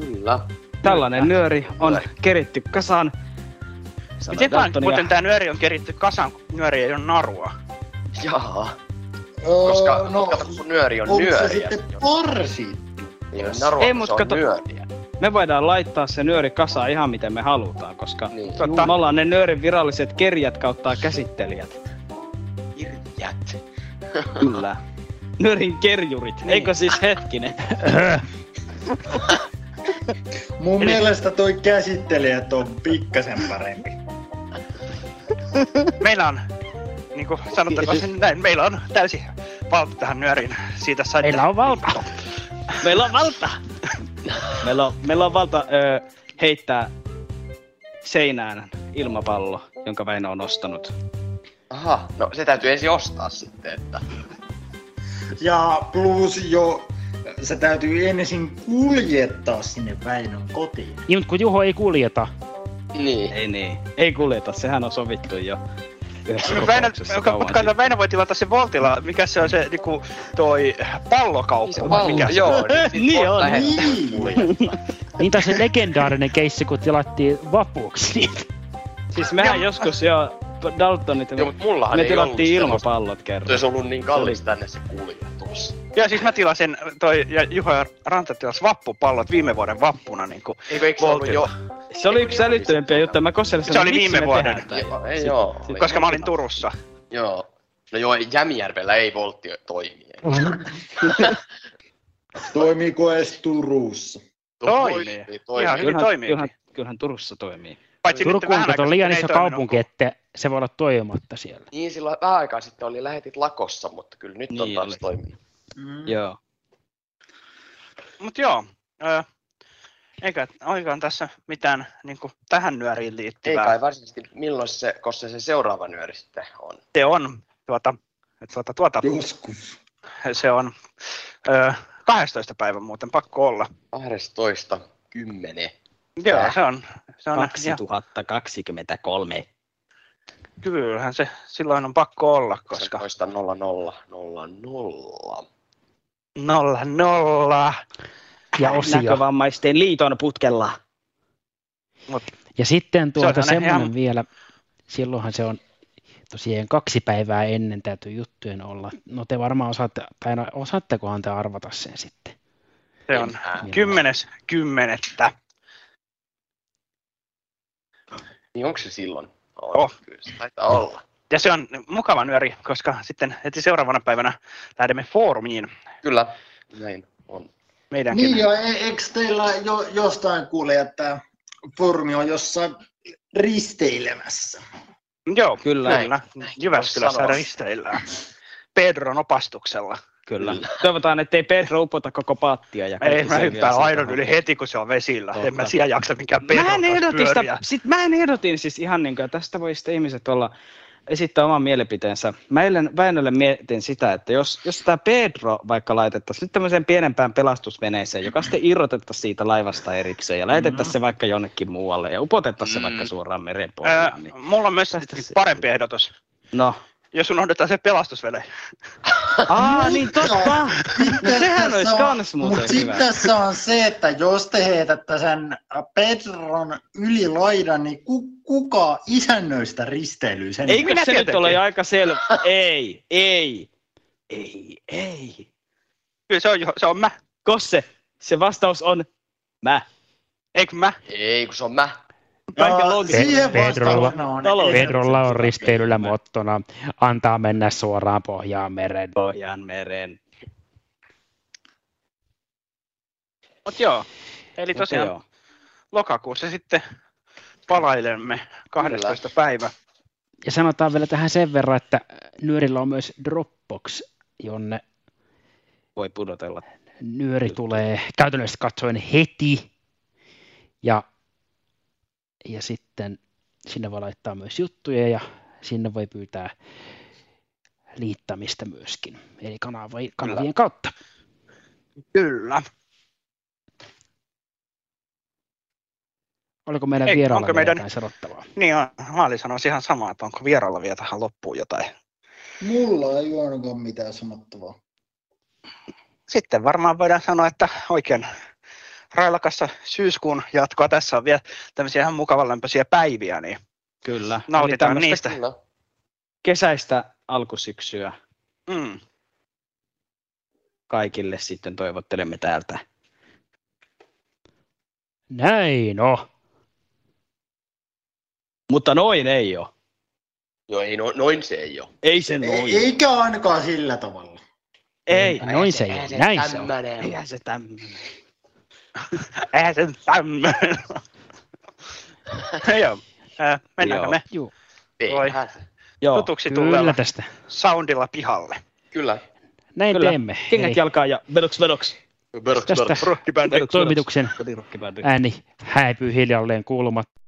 Kyllä. Tällainen nyöri on keritty kasaan. Miten vaan Daltonia. muuten tää nyöri on keritty kasaan, kun nyöri ei ole narua? Jaa. Koska, no, kato, kun nyöri on onko se nyöriä. sitten parsi? Ei ole narua, Ei, Ei, mut se on kato- nyöriä. Me voidaan laittaa se nyöri kasaan ihan miten me halutaan, koska Niin. Totta. me ollaan ne nyörin viralliset kerjät kautta käsittelijät. Kirjät. Kyllä. Nyörin kerjurit. Niin. Eikö siis hetkinen? Mun Eli- mielestä toi käsittelijät on pikkasen parempi. Meillä on, niin kuin sanottakoon sen näin, meillä on täysi valta tähän nyöriin. Siitä saitte... Meillä on valta. Meillä on valta! meillä, on, meillä on valta ö, heittää seinään ilmapallo, jonka Väinö on ostanut. Aha, no se täytyy ensin ostaa sitten, että... Ja plus jo, se täytyy ensin kuljettaa sinne Väinön kotiin. Niin, mutta kun Juho ei kuljeta. Niin. Ei niin. Ei kuljeta, sehän on sovittu jo. Väinö, mutta kato, Väinö voi tilata sen Voltilla, mikä se on se niinku toi pallokauppa, vai mikä se joo, on? Niin on. Niin taas se legendaarinen keissi, kun tilattiin vapuksi. Siis mehän joskus jo Daltonit, Joo, mut mullahan me ei tilattiin ollut ilmapallot kerran. Se olisi ollut niin kallis tänne se kuljetus. Ja siis mä tilasin, toi ja Juha ja Ranta tilas vappupallot viime vuoden vappuna niinku Eikö, eikö se ollut jo? Se oli yksi älyttömpiä juttuja. Mä kostelin Se oli viime me vuoden. Joo, ei Sit- joo. sit- Koska mä olin Turussa. Joo. No joo, Jämijärvellä ei voltti toimi. Toimiiko edes Turussa? Toimii. Ihan hyvin Kyllähän, toimii. kyllähän, kyllähän Turussa toimii. Paitsi Turku on kato liian iso kaupunki, että se voi olla toimimatta siellä. Niin silloin vähän aikaa sitten oli lähetit lakossa, mutta kyllä nyt on Niin taas oli. toiminut. Joo. Mut joo, eikä oikein tässä mitään niinku tähän nyöriin Ei liittyvää. kai varsinaisesti, milloin se, koska se seuraava nyöri sitten on. Se on tuota, tuota, tuota Joskus. se on ö, 12 päivä muuten pakko olla. 12. 10. Joo, se on, se on ihan, 2023. kyllähän se silloin on pakko olla, koska 12. 0 0 0 0. nolla nolla. Ja osia. Näkövammaisten liiton putkella. Mut Ja sitten tuota Se semmoinen ihan- vielä, silloinhan se on tosiaan kaksi päivää ennen täytyy juttujen olla. No te varmaan osaatte, tai no, osaattekohan te arvata sen sitten. se on kymmenes kymmenettä. Niin onko se silloin? Oh. Kyllä se taitaa olla. Ja se on mukava nyöri, koska sitten heti seuraavana päivänä lähdemme foorumiin Kyllä, näin on. meidänkin. Niin ja e- eikö teillä jo, jostain kuule, että foorumi on jossain risteilemässä? Joo, Kyllä. kyllä. Jyväskylässä risteillään. Pedron opastuksella. Kyllä. Toivotaan, ettei Pedro upota koko pattia. Ja Ei, mä hyppään aidon yli heti, kun se on vesillä. Totta. En mä siellä jaksa mikään Mä Pedron ehdotin sitä, sit mä ehdotin siis ihan niin kuin, tästä voi sitten ihmiset olla, esittää oman mielipiteensä. Mä eilen Väinölle mietin sitä, että jos, jos tämä Pedro vaikka laitettaisiin nyt tämmöiseen pienempään pelastusveneeseen, joka sitten irrotettaisiin siitä laivasta erikseen ja lähetettäisiin se vaikka jonnekin muualle ja upotettaisiin se vaikka suoraan meren pohjaan. Niin. mulla on myös parempi ehdotus. No. Jos unohdetaan se pelastusvene. Aa, niin totta! No, sehän olisi kans muuten Mutta hyvä. sitten tässä on se, että jos te heitätte sen Pedron yli laidan, niin ku, kuka isännöistä risteilyy sen? Eikö Minä se nyt ole aika selvä? Ei, ei, ei, ei. Kyllä se on, jo- se on mä. Kosse, se vastaus on mä. Eikö mä? Ei, kun se on mä. Pedrolla, vastauksena on Talous- Pedrolla on risteilyllä mottona, antaa mennä suoraan pohjaan meren. Pohjan meren. Mut joo. Eli tosiaan joo. lokakuussa sitten palailemme 12 päivä. Ja sanotaan vielä tähän sen verran, että nyörillä on myös Dropbox, jonne Voi pudotella. nyöri tulee käytännössä katsoen heti. Ja, ja sitten sinne voi laittaa myös juttuja ja sinne voi pyytää liittämistä myöskin, eli kanavien, kanavien kautta. Kyllä. Oliko meidän Ei, vieraalla onko vielä meidän- jotain sanottavaa? Niin on, Maali sanoisi ihan samaa, että onko vieraalla vielä tähän loppuun jotain. Mulla ei ole ainakaan mitään sanottavaa. sitten varmaan voidaan sanoa, että oikein railakassa syyskuun jatkoa. Tässä on vielä tämmöisiä ihan mukavanlämpöisiä päiviä, niin Kyllä. nautitaan niistä. tämmöistä Kesäistä alkusyksyä Mm. kaikille sitten toivottelemme täältä. Näin on. Mutta noin ei ole. Joo, ei, no, noin se ei ole. Ei se noin. Ei, eikä ainakaan sillä tavalla. Ei. Noin se ei ole. Näin se on. Eihän se tämmöinen. Se tämmöinen. Joo. Äh, mennäänkö Joo. me? Joo. Voi Joo. tutuksi Kyllä tulleella tästä. soundilla pihalle. Kyllä. Näin Kyllä. teemme. Kengät Eli jalkaan ja vedoks vedoks. Vedoks, tästä vedoks. toimituksen ääni häipyy hiljalleen kuulumatta.